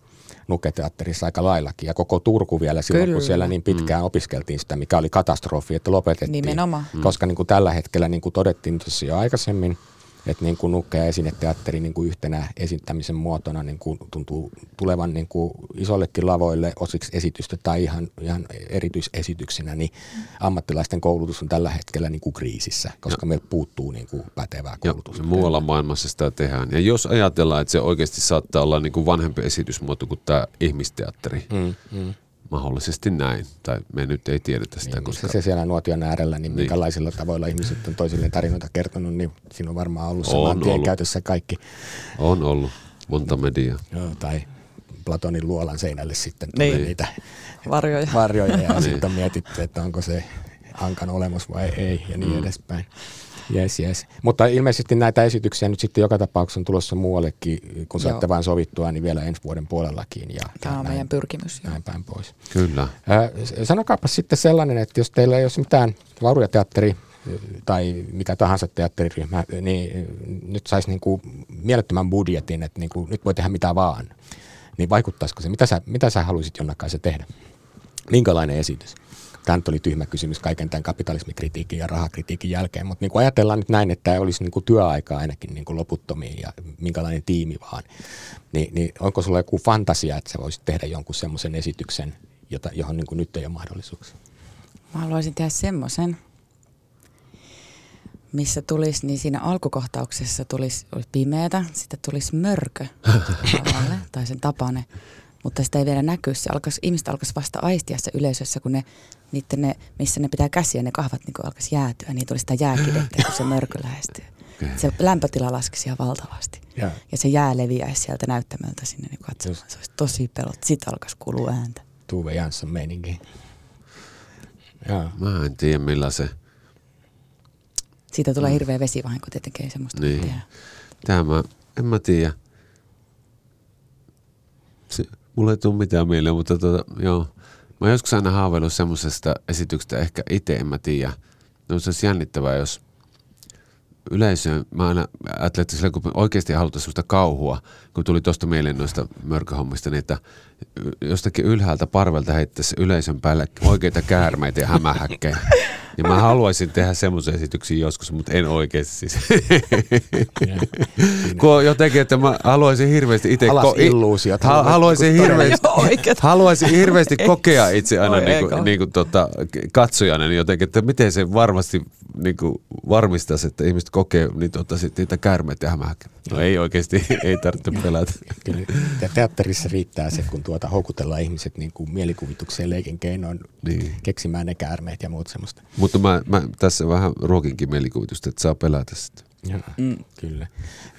S1: nuketeatterissa aika laillakin. Ja koko Turku vielä silloin, Kyllä. kun siellä niin pitkään mm. opiskeltiin sitä, mikä oli katastrofi, että lopetettiin.
S2: Nimenomaan.
S1: Koska niin kuin tällä hetkellä, niin kuin todettiin tuossa jo aikaisemmin, että niin kuin nukke- ja esineteatteri niin kuin yhtenä esittämisen muotona niin kuin tuntuu tulevan niin kuin isollekin lavoille osiksi esitystä tai ihan, ihan erityisesityksinä, niin ammattilaisten koulutus on tällä hetkellä niin kuin kriisissä, koska meillä puuttuu niin kuin pätevää koulutusta.
S3: Ja muualla maailmassa sitä tehdään. Ja jos ajatellaan, että se oikeasti saattaa olla niin kuin vanhempi esitysmuoto kuin tämä ihmisteatteri, mm, mm mahdollisesti näin, tai me nyt ei tiedetä sitä.
S1: Niin, koska... Se siellä nuotion äärellä, niin, niin minkälaisilla tavoilla ihmiset on toisilleen tarinoita kertonut, niin siinä on varmaan ollut saman tien ollut. käytössä kaikki.
S3: On ollut, monta mediaa.
S1: Joo, tai Platonin luolan seinälle sitten tuli niin. niitä
S2: varjoja,
S1: varjoja ja niin. sitten on mietitty, että onko se ankan olemus vai ei ja niin mm. edespäin. Yes, yes. Mutta ilmeisesti näitä esityksiä nyt sitten joka tapauksessa on tulossa muuallekin, kun saatte vain sovittua, niin vielä ensi vuoden puolellakin. Ja,
S2: Tämä on näin, meidän pyrkimys.
S1: Näin päin pois.
S3: Kyllä. Äh,
S1: sanokaapa sitten sellainen, että jos teillä ei ole mitään Vauruja teatteri tai mikä tahansa teatteriryhmä, niin nyt saisi niin kuin mielettömän budjetin, että niin kuin nyt voi tehdä mitä vaan. Niin vaikuttaisiko se? Mitä sä, mitä sä haluaisit Jonnakaisen tehdä? Minkälainen esitys? Tämä nyt oli tyhmä kysymys kaiken tämän kapitalismikritiikin ja rahakritiikin jälkeen, mutta niin kuin ajatellaan nyt näin, että tämä olisi niin kuin työaikaa ainakin niin kuin loputtomiin ja minkälainen tiimi vaan, niin, niin onko sulla joku fantasia, että sä voisit tehdä jonkun semmoisen esityksen, jota, johon niin kuin nyt ei ole mahdollisuuksia?
S2: Mä haluaisin tehdä semmoisen, missä tulisi, niin siinä alkukohtauksessa tulisi, olisi pimeätä, sitten tulisi mörkö tai sen tapane mutta sitä ei vielä näky. Se alkaisi, ihmiset alkaisi vasta aistia se yleisössä, kun ne, niiden ne, missä ne pitää käsiä, ne kahvat niin alkaisi jäätyä. Niin tuli sitä jääkidettä, kun se mörkö lähestyy. Se lämpötila laskisi ihan valtavasti. Ja, ja se jää leviäisi sieltä näyttämöltä sinne niin katsomaan. Se olisi tosi pelot. Sitten alkaisi kuulua ääntä.
S1: Tuve Jansson meininki.
S3: Ja. Mä en tiedä millä se...
S2: Siitä tulee mm. hirveä vesivahinko tietenkin, semmoista
S3: niin. Tämä, en mä tiedä. Se, Mulle ei tule mitään mieleen, mutta tota, joo. Mä joskus aina haaveillut semmoisesta esityksestä, ehkä itse en mä tiedä. No se olisi jännittävää, jos yleisö, mä aina ajattelin, että sillä, kun oikeasti halutaan sellaista kauhua, kun tuli tuosta mieleen noista mörköhommista, niin että jostakin ylhäältä parvelta heittäisi yleisön päälle oikeita käärmeitä ja hämähäkkejä. Ja mä haluaisin tehdä semmoisen esityksen joskus, mutta en oikeasti siis. Kun jotenkin, että mä haluaisin hirveästi itse...
S1: Alas ko- illuusiot.
S3: Ha- haluaisin, hirveästi, haluaisin hirveästi kokea itse aina niin kuin, niin kuin tota, katsojana niin jotenkin, että miten se varmasti niin kuin varmistaisi, että ihmiset kokee niin tota, sit niitä käärmeitä ja hämähäkkejä. No ei oikeasti, ei tarvitse pelätä.
S1: Kyllä, teatterissa riittää se, kun tuota houkutellaan ihmiset niin kuin mielikuvitukseen leikin keinoin niin. keksimään ne käärmeet ja muut semmoista.
S3: Mutta mä, mä tässä vähän ruokinkin mielikuvitusta, että saa pelätä sitä.
S1: Ja, mm. Kyllä.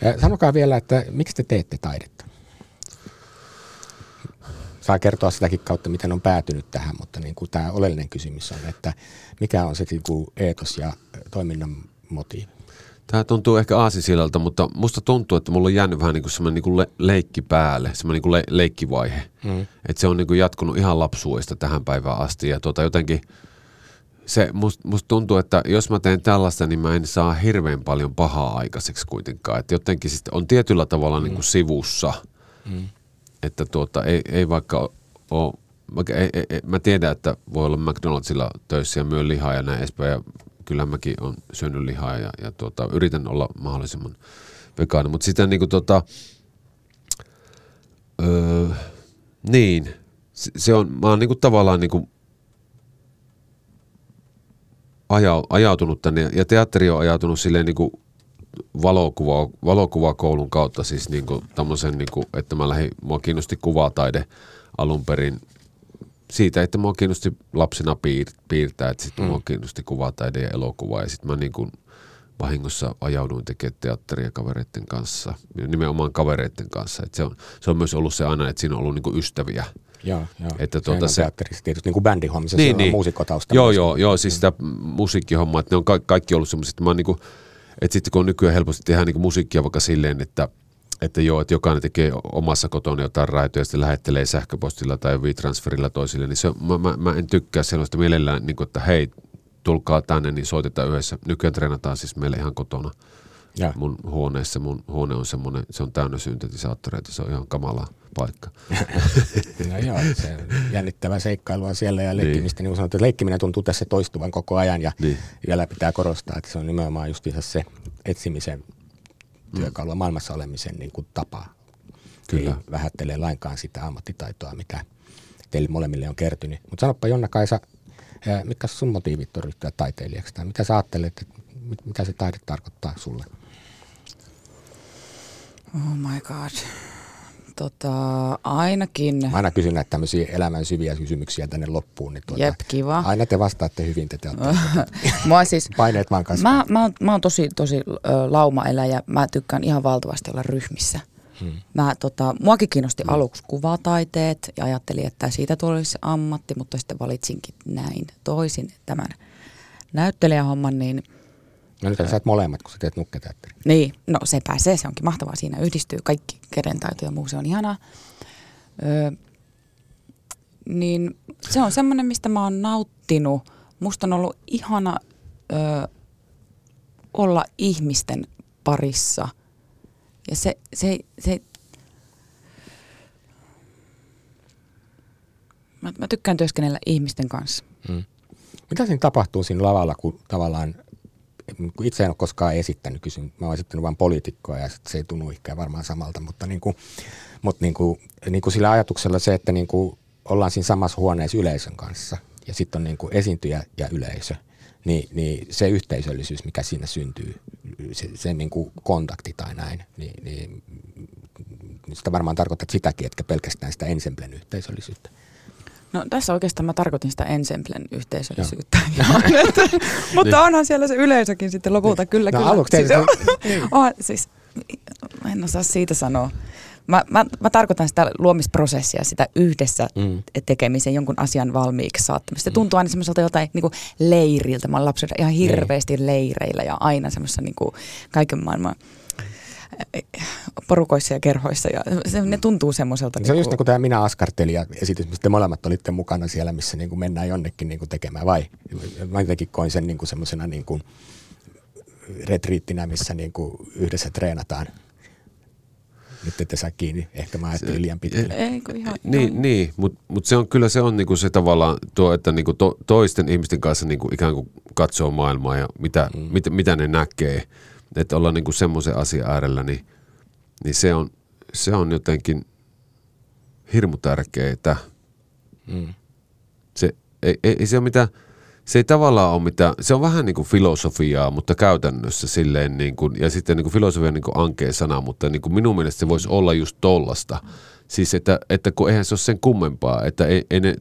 S1: Ja sanokaa vielä, että miksi te teette taidetta? Saa kertoa sitäkin kautta, miten on päätynyt tähän, mutta niin kuin tämä oleellinen kysymys on, että mikä on se niin kuin eetos ja toiminnan motiivi?
S3: Tämä tuntuu ehkä aasisillalta, mutta musta tuntuu, että mulla on jäänyt vähän niin kuin semmoinen niin kuin le- leikki päälle, semmoinen niin kuin le- leikkivaihe. Mm. Että se on niin kuin jatkunut ihan lapsuudesta tähän päivään asti ja tuota jotenkin se musta must tuntuu, että jos mä teen tällaista, niin mä en saa hirveän paljon pahaa aikaiseksi kuitenkaan. Että jotenkin siis on tietyllä tavalla mm. niin kuin sivussa, mm. että tuota, ei, ei vaikka ole mä, ei, ei, mä tiedän, että voi olla McDonaldsilla töissä ja myö lihaa ja näin edespäin. Ja kyllä mäkin on syönyt lihaa ja, ja tuota, yritän olla mahdollisimman vegaani. Mutta sitä niin kuin tota, öö, niin, se on, mä oon niin kuin tavallaan niin kuin aja, ajautunut tänne ja teatteri on ajautunut silleen niin kuin valokuva, valokuvakoulun kautta siis niin kuin niin kuin, että mä lähdin, mua kiinnosti kuvataide alun perin siitä, että mua kiinnosti lapsena piir, piirtää, että sitten mm. mua kiinnosti kuvataide ja elokuva ja sitten mä niin kuin vahingossa ajauduin tekemään teatteria kavereiden kanssa, nimenomaan kavereiden kanssa. Et se, on, se on myös ollut se aina, että siinä on ollut niinku ystäviä.
S1: Joo, joo. Että tuota se, teatterissa tietysti niin kuin bändihommissa, niin, niin. muusikkotausta.
S3: Joo, joo, joo, siis sitä musiikkihommaa, että ne on ka- kaikki ollut semmoiset, että mä oon niinku, että sitten kun on nykyään helposti tehdä niinku musiikkia vaikka silleen, että että joo, että jokainen tekee omassa kotona jotain raitoja ja sitten lähettelee sähköpostilla tai WeTransferilla toisille, niin se, mä, mä, mä en tykkää sellaista mielellään, niin kuin, että hei, tulkaa tänne, niin soitetaan yhdessä. Nykyään treenataan siis meille ihan kotona. Ja. Mun huoneessa, mun huone on semmoinen, se on täynnä syntetisaattoreita, se on ihan kamala paikka.
S1: no joo, se jännittävä seikkailua siellä ja leikkimistä, niin, niin kuin sanottu, leikkiminen tuntuu tässä toistuvan koko ajan ja niin. vielä pitää korostaa, että se on nimenomaan just se etsimisen työkalua, mm. maailmassa olemisen niin kuin tapa. Kyllä. Ei vähättelee lainkaan sitä ammattitaitoa, mitä teille molemmille on kertynyt. Mutta sanoppa Jonna-Kaisa, mitkä sun motiivit on ryhtyä taiteilijaksi? Tai mitä sä ajattelet, että mitä se taide tarkoittaa sulle?
S2: Oh my god. Tota, ainakin...
S1: Mä aina kysyn näitä tämmöisiä elämän syviä kysymyksiä tänne loppuun. Niin tuota,
S2: Jep, kiva.
S1: Aina te vastaatte hyvin, te teatte.
S2: Mua siis,
S1: Paineet vaan kasvaa.
S2: Mä, mä, oon, mä oon tosi, tosi uh, laumaeläjä. Mä tykkään ihan valtavasti olla ryhmissä. Hmm. Mä, tota, muakin kiinnosti hmm. aluksi kuvataiteet ja ajattelin, että siitä tulisi ammatti, mutta sitten valitsinkin näin toisin tämän näyttelijähomman, niin
S1: No nyt sä et molemmat, kun sä teet nukketeatteri.
S2: Niin, no se pääsee, se onkin mahtavaa. Siinä yhdistyy kaikki kädentaito ja muu, se on ihanaa. Öö, niin se on semmoinen, mistä mä oon nauttinut. Musta on ollut ihana öö, olla ihmisten parissa – ja se, se, se mä, mä tykkään työskennellä ihmisten kanssa. Hmm.
S1: Mitä siinä tapahtuu siinä lavalla, kun tavallaan, itse en ole koskaan esittänyt kysymys, mä oon esittänyt vain poliitikkoa ja se ei tunnu ehkä varmaan samalta, mutta, niin kuin, mutta niin kuin, niin kuin sillä ajatuksella se, että niin kuin ollaan siinä samassa huoneessa yleisön kanssa ja sitten on niin kuin esiintyjä ja yleisö – niin, niin se yhteisöllisyys, mikä siinä syntyy, se, se niin kuin kontakti tai näin, niin, niin sitä varmaan tarkoittaa sitäkin, että pelkästään sitä ensemblen yhteisöllisyyttä.
S2: No tässä oikeastaan mä tarkoitin sitä ensemblen yhteisöllisyyttä. mutta niin. onhan siellä se yleisökin sitten lopulta, kyllä, no, kyllä. Siis, on, niin. on, siis, en osaa siitä sanoa. Mä, mä, mä tarkoitan sitä luomisprosessia, sitä yhdessä mm. tekemisen, jonkun asian valmiiksi saattamista. Se mm. tuntuu aina semmoiselta jotain niin kuin leiriltä. Mä olen lapsena ihan niin. hirveästi mm. leireillä ja aina semmoisessa niin kaiken maailman porukoissa ja kerhoissa ja se, ne tuntuu semmoiselta.
S1: Se on just niin kuin tämä Minä askartelija esitys, mistä te molemmat olitte mukana siellä, missä niin kuin mennään jonnekin niin kuin tekemään vai? Mä jotenkin koin sen niin kuin semmoisena niin kuin retriittinä, missä niin kuin yhdessä treenataan nyt ette saa kiinni. Ehkä mä ajattelin liian pitkälle.
S2: Ei, ihan,
S3: niin, niin mutta mut se on kyllä se on niinku se tavallaan tuo, että niinku to, toisten ihmisten kanssa niinku ikään kuin katsoo maailmaa ja mitä, mm. mit, mitä ne näkee. Että ollaan niinku semmoisen asian äärellä, niin, niin se, on, se on jotenkin hirmu tärkeää. Mm. Se, ei, ei, ei se ole mitään se ei tavallaan ole mitään, se on vähän niin kuin filosofiaa, mutta käytännössä silleen niin kuin, ja sitten niin kuin filosofia on niin kuin ankea sana, mutta niin kuin minun mielestä se voisi olla just tollasta. Siis että, että kun eihän se ole sen kummempaa, että ei, ei ne,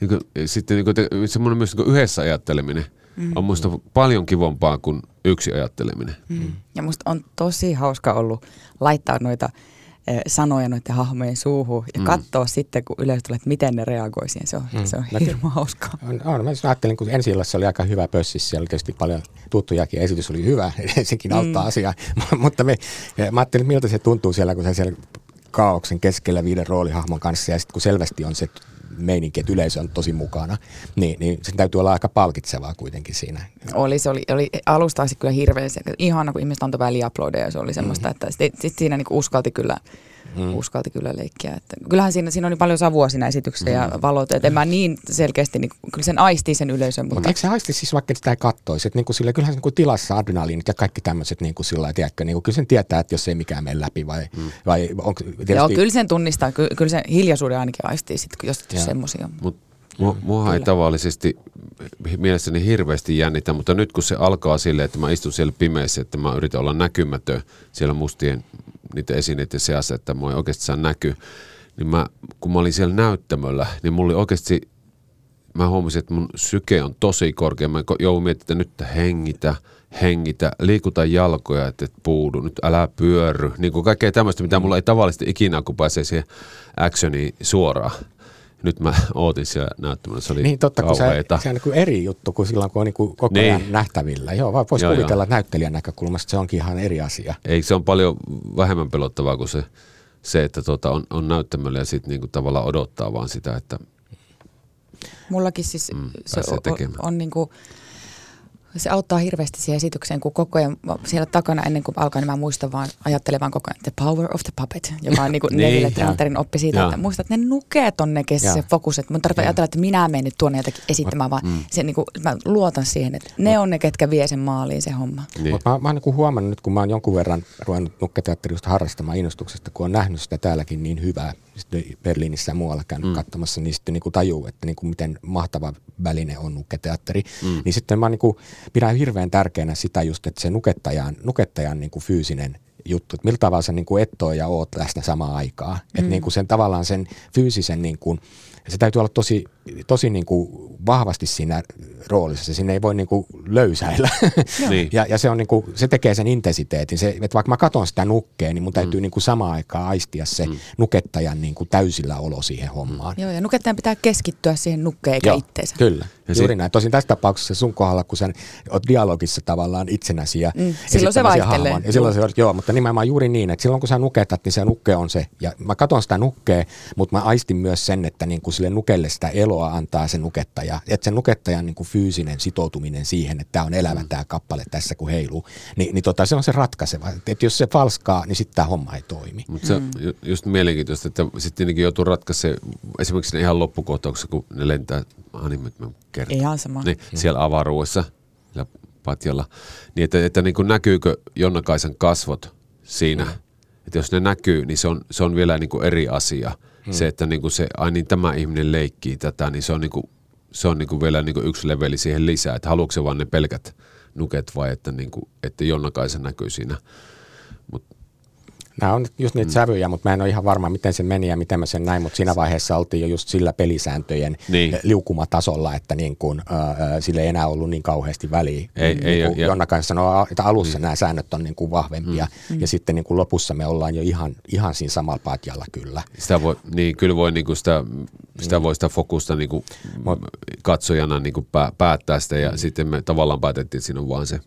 S3: niin kuin, sitten niin kuin, semmoinen myös niin kuin yhdessä ajatteleminen mm. on minusta paljon kivompaa kuin yksi ajatteleminen. Mm.
S2: Ja musta on tosi hauska ollut laittaa noita Eh, sanoja noiden hahmojen suuhun ja mm. katsoa sitten, kun yleisö tulee, että miten ne reagoi siihen. Se on, mm. se on hirmu hauskaa.
S1: On, on. Mä ajattelin, kun ensi se oli aika hyvä pössis, siellä oli tietysti paljon tuttujakin, esitys oli hyvä, sekin auttaa mm. asiaa. Mutta me, mä ajattelin, miltä se tuntuu siellä, kun se siellä kaauksen keskellä viiden roolihahmon kanssa ja sitten kun selvästi on se meininki, että yleisö on tosi mukana, niin, niin sen täytyy olla aika palkitsevaa kuitenkin siinä.
S2: Oli, se oli, oli alusta asti kyllä hirveän ihana, kun ihmiset antoi väliaplodeja ja se oli semmoista, mm-hmm. että sit, sit siinä niinku uskalti kyllä mm. uskalti kyllä leikkiä. Että kyllähän siinä, siinä oli paljon savua siinä esityksessä mm. ja valot, että en mä niin selkeästi, niin, kyllä sen aistii sen yleisön.
S1: Mutta, eikö se aisti siis vaikka sitä ei kattoisi, että niin kuin sille, kyllähän se niin tilassa adrenaliinit ja kaikki tämmöiset niin kuin sillä tiedätkö, niin kuin, kyllä sen tietää, että jos ei mikään mene läpi vai, mm. vai onko
S2: tietysti... Joo, kyllä sen tunnistaa, kyllä, kyllä sen hiljaisuuden ainakin aistii, sit, jos, jos semmoisia.
S3: Mut Mua, ei tavallisesti mielestäni hirveästi jännitä, mutta nyt kun se alkaa silleen, että mä istun siellä pimeässä, että mä yritän olla näkymätön siellä mustien niiden esineiden seassa, että mua ei oikeasti saa näkyä, niin mä, kun mä olin siellä näyttämöllä, niin mulla oli oikeasti, mä huomasin, että mun syke on tosi korkea. Mä joudun miettimään, että nyt hengitä, hengitä, liikuta jalkoja, että et puudu, nyt älä pyörry. Niin kuin kaikkea tämmöistä, mitä mulla ei tavallisesti ikinä, kun pääsee siihen actioniin suoraan. Nyt mä ootin siellä näyttämällä, se oli
S1: Niin totta, kun se, se on niin kuin eri juttu kuin silloin, kun on niin kuin koko
S3: Niin.
S1: ajan nähtävillä. Joo, vaan voisi
S3: Joo,
S1: kuvitella, että näyttelijän näkökulmasta se onkin ihan eri asia.
S3: Ei, se on paljon vähemmän pelottavaa kuin se, se että tota on, on näyttämällä ja sitten niinku tavallaan odottaa vaan sitä, että
S2: Mullakin siis
S3: Mm,
S2: se on, on, on niin kuin, se auttaa hirveästi siihen esitykseen, kun koko ajan siellä takana ennen kuin alkaa, niin mä muistan vaan, ajattelen vaan koko ajan, the power of the puppet, joka on niin kuin
S3: Niin.
S2: Tranterin oppi siitä,
S3: Joo.
S2: että muistat, että ne nukeet on ne, se fokus, että mun tarvitsee ajatella, että minä menen nyt tuonne jotakin esittämään, vaan
S3: Mm.
S2: se, niin kuin, mä luotan siihen, että ne on ne, ketkä vie sen maaliin se homma.
S3: niin.
S1: Mutta mä, mä oon niin huomannut nyt, kun mä oon jonkun verran ruvennut nukketeatterista harrastamaan innostuksesta, kun on nähnyt sitä täälläkin niin hyvää, sitten Berliinissä ja muualla käynyt
S3: Mm.
S1: katsomassa, niin sitten niin kuin tajuu, että niin kuin miten mahtava väline on nukketeatteri.
S3: Mm.
S1: Niin sitten mä niin kuin pidän hirveän tärkeänä sitä just, että se nukettajan, nukettajan niin kuin fyysinen juttu, että millä tavalla sä niin kuin ettoo ja oot läsnä samaan aikaan. Mm. Että niin kuin sen tavallaan sen fyysisen, niin kuin, se täytyy olla tosi, tosi niin kuin vahvasti siinä roolissa. Se sinne ei voi niin kuin löysäillä.
S3: Niin.
S1: ja, ja se, on niin kuin, se tekee sen intensiteetin. Se, että vaikka mä katson sitä nukkea, niin mun täytyy mm. niin kuin samaan aikaan aistia se mm. nukettajan niin kuin täysillä olo siihen hommaan.
S2: Joo, ja nukettajan pitää keskittyä siihen nukkeen eikä
S1: Joo,
S2: itteensä.
S1: Kyllä,
S3: Ja
S1: juuri näin. Tosin tässä tapauksessa sun kohdalla, kun sä oot dialogissa tavallaan itsenäsi ja
S2: Mm, silloin se vaihtelee.
S1: hahmon, Ja silloin se, joo, mutta nimenomaan juuri niin, että silloin kun sä nuketat, niin se nukke on se. Ja mä katson sitä nukkea, mutta mä aistin myös sen, että niin kuin sille nukelle sitä eloa antaa se nukettaja. Että se nukettajan niin kuin fyysinen sitoutuminen siihen, että tämä on elävä
S3: Mm.
S1: tämä kappale tässä kun heiluu, niin, niin tota, se on se ratkaiseva. Että jos se falskaa, niin sitten tämä homma ei toimi.
S3: Mutta se on ju- just mielenkiintoista, että sitten tietenkin joutuu ratkaisemaan esimerkiksi ihan loppukohtauksessa, kun ne lentää, ah niin, mä kertaan.
S2: Ihan sama.
S3: Niin, siellä avaruudessa, siellä patjalla. Niin, että, että niin kuin näkyykö Jonna-Kaisan kasvot siinä. Että jos ne näkyy, niin se on, se on vielä niin kuin eri asia. Se, että niin kuin se, ai niin tämä ihminen leikkii tätä, niin se on, niin kuin, se on niin kuin vielä niin kuin yksi leveli siihen lisää. Että haluatko se vaan ne pelkät nuket vai että, niin kuin, että Jonna-Kaisa näkyy siinä. Mut,
S1: Nämä on just niitä mm. sävyjä, mutta mä en ole ihan varma, miten se meni ja miten mä sen näin, mutta siinä vaiheessa oltiin jo just sillä pelisääntöjen
S3: Niin.
S1: niin. liukumatasolla, että niin kun, ää, sille ei enää ollut niin kauheasti väliä.
S3: Ei-
S1: niin
S3: ei,
S1: kuin
S3: ja-
S1: Jonna kanssa sanoi, että alussa mm. nämä säännöt on niin kuin vahvempia mm. ja sitten niin kuin lopussa me ollaan jo ihan, ihan siinä samalla patjalla kyllä.
S3: sitä voi, niin kyllä voi niinku sitä, sitä voi sitä fokusta niinku
S1: Mut-
S3: katsojana niinku pää, päättää sitä ja sitten me tavallaan päätettiin, että siinä on vaan se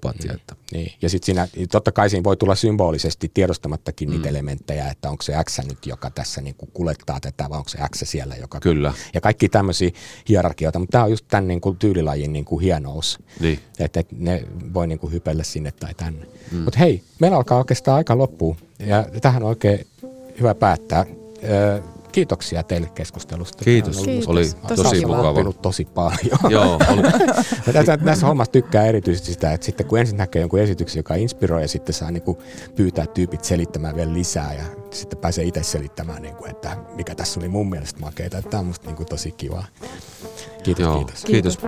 S3: patja. Että.
S1: Niin. Ja sitten siinä, totta kai siinä voi tulla symbolisesti tiedostamattakin mm. niitä elementtejä, että onko se X nyt, joka tässä niin kuin kulettaa tätä, vai onko se X siellä, joka...
S3: Kyllä.
S1: Ja kaikki tämmöisiä hierarkioita, mutta tämä on just tämän niin kuin tyylilajin niin kuin hienous.
S3: Niin.
S1: Että et ne voi niin kuin hypellä sinne tai tänne. Mm. Mutta hei, meillä alkaa oikeastaan aika loppua ja tähän on oikein hyvä päättää. Ö, kiitoksia teille keskustelusta.
S3: Kiitos.
S1: Ollut
S3: Oli
S2: Kiitos.
S3: tosi,
S2: Tosi
S3: mukava.
S1: tosi paljon.
S3: Joo, oli,
S1: Tässä, tässä hommassa tykkää erityisesti sitä, että sitten kun ensin näkee jonkun esityksen, joka inspiroi ja sitten saa niin kuin pyytää tyypit selittämään vielä lisää ja sitten pääsee itse selittämään, niin kuin, että mikä tässä oli mun mielestä makeita. Tämä on musta niin kuin tosi kiva. Kiitos,
S3: joo,
S1: kiitos.
S3: kiitos.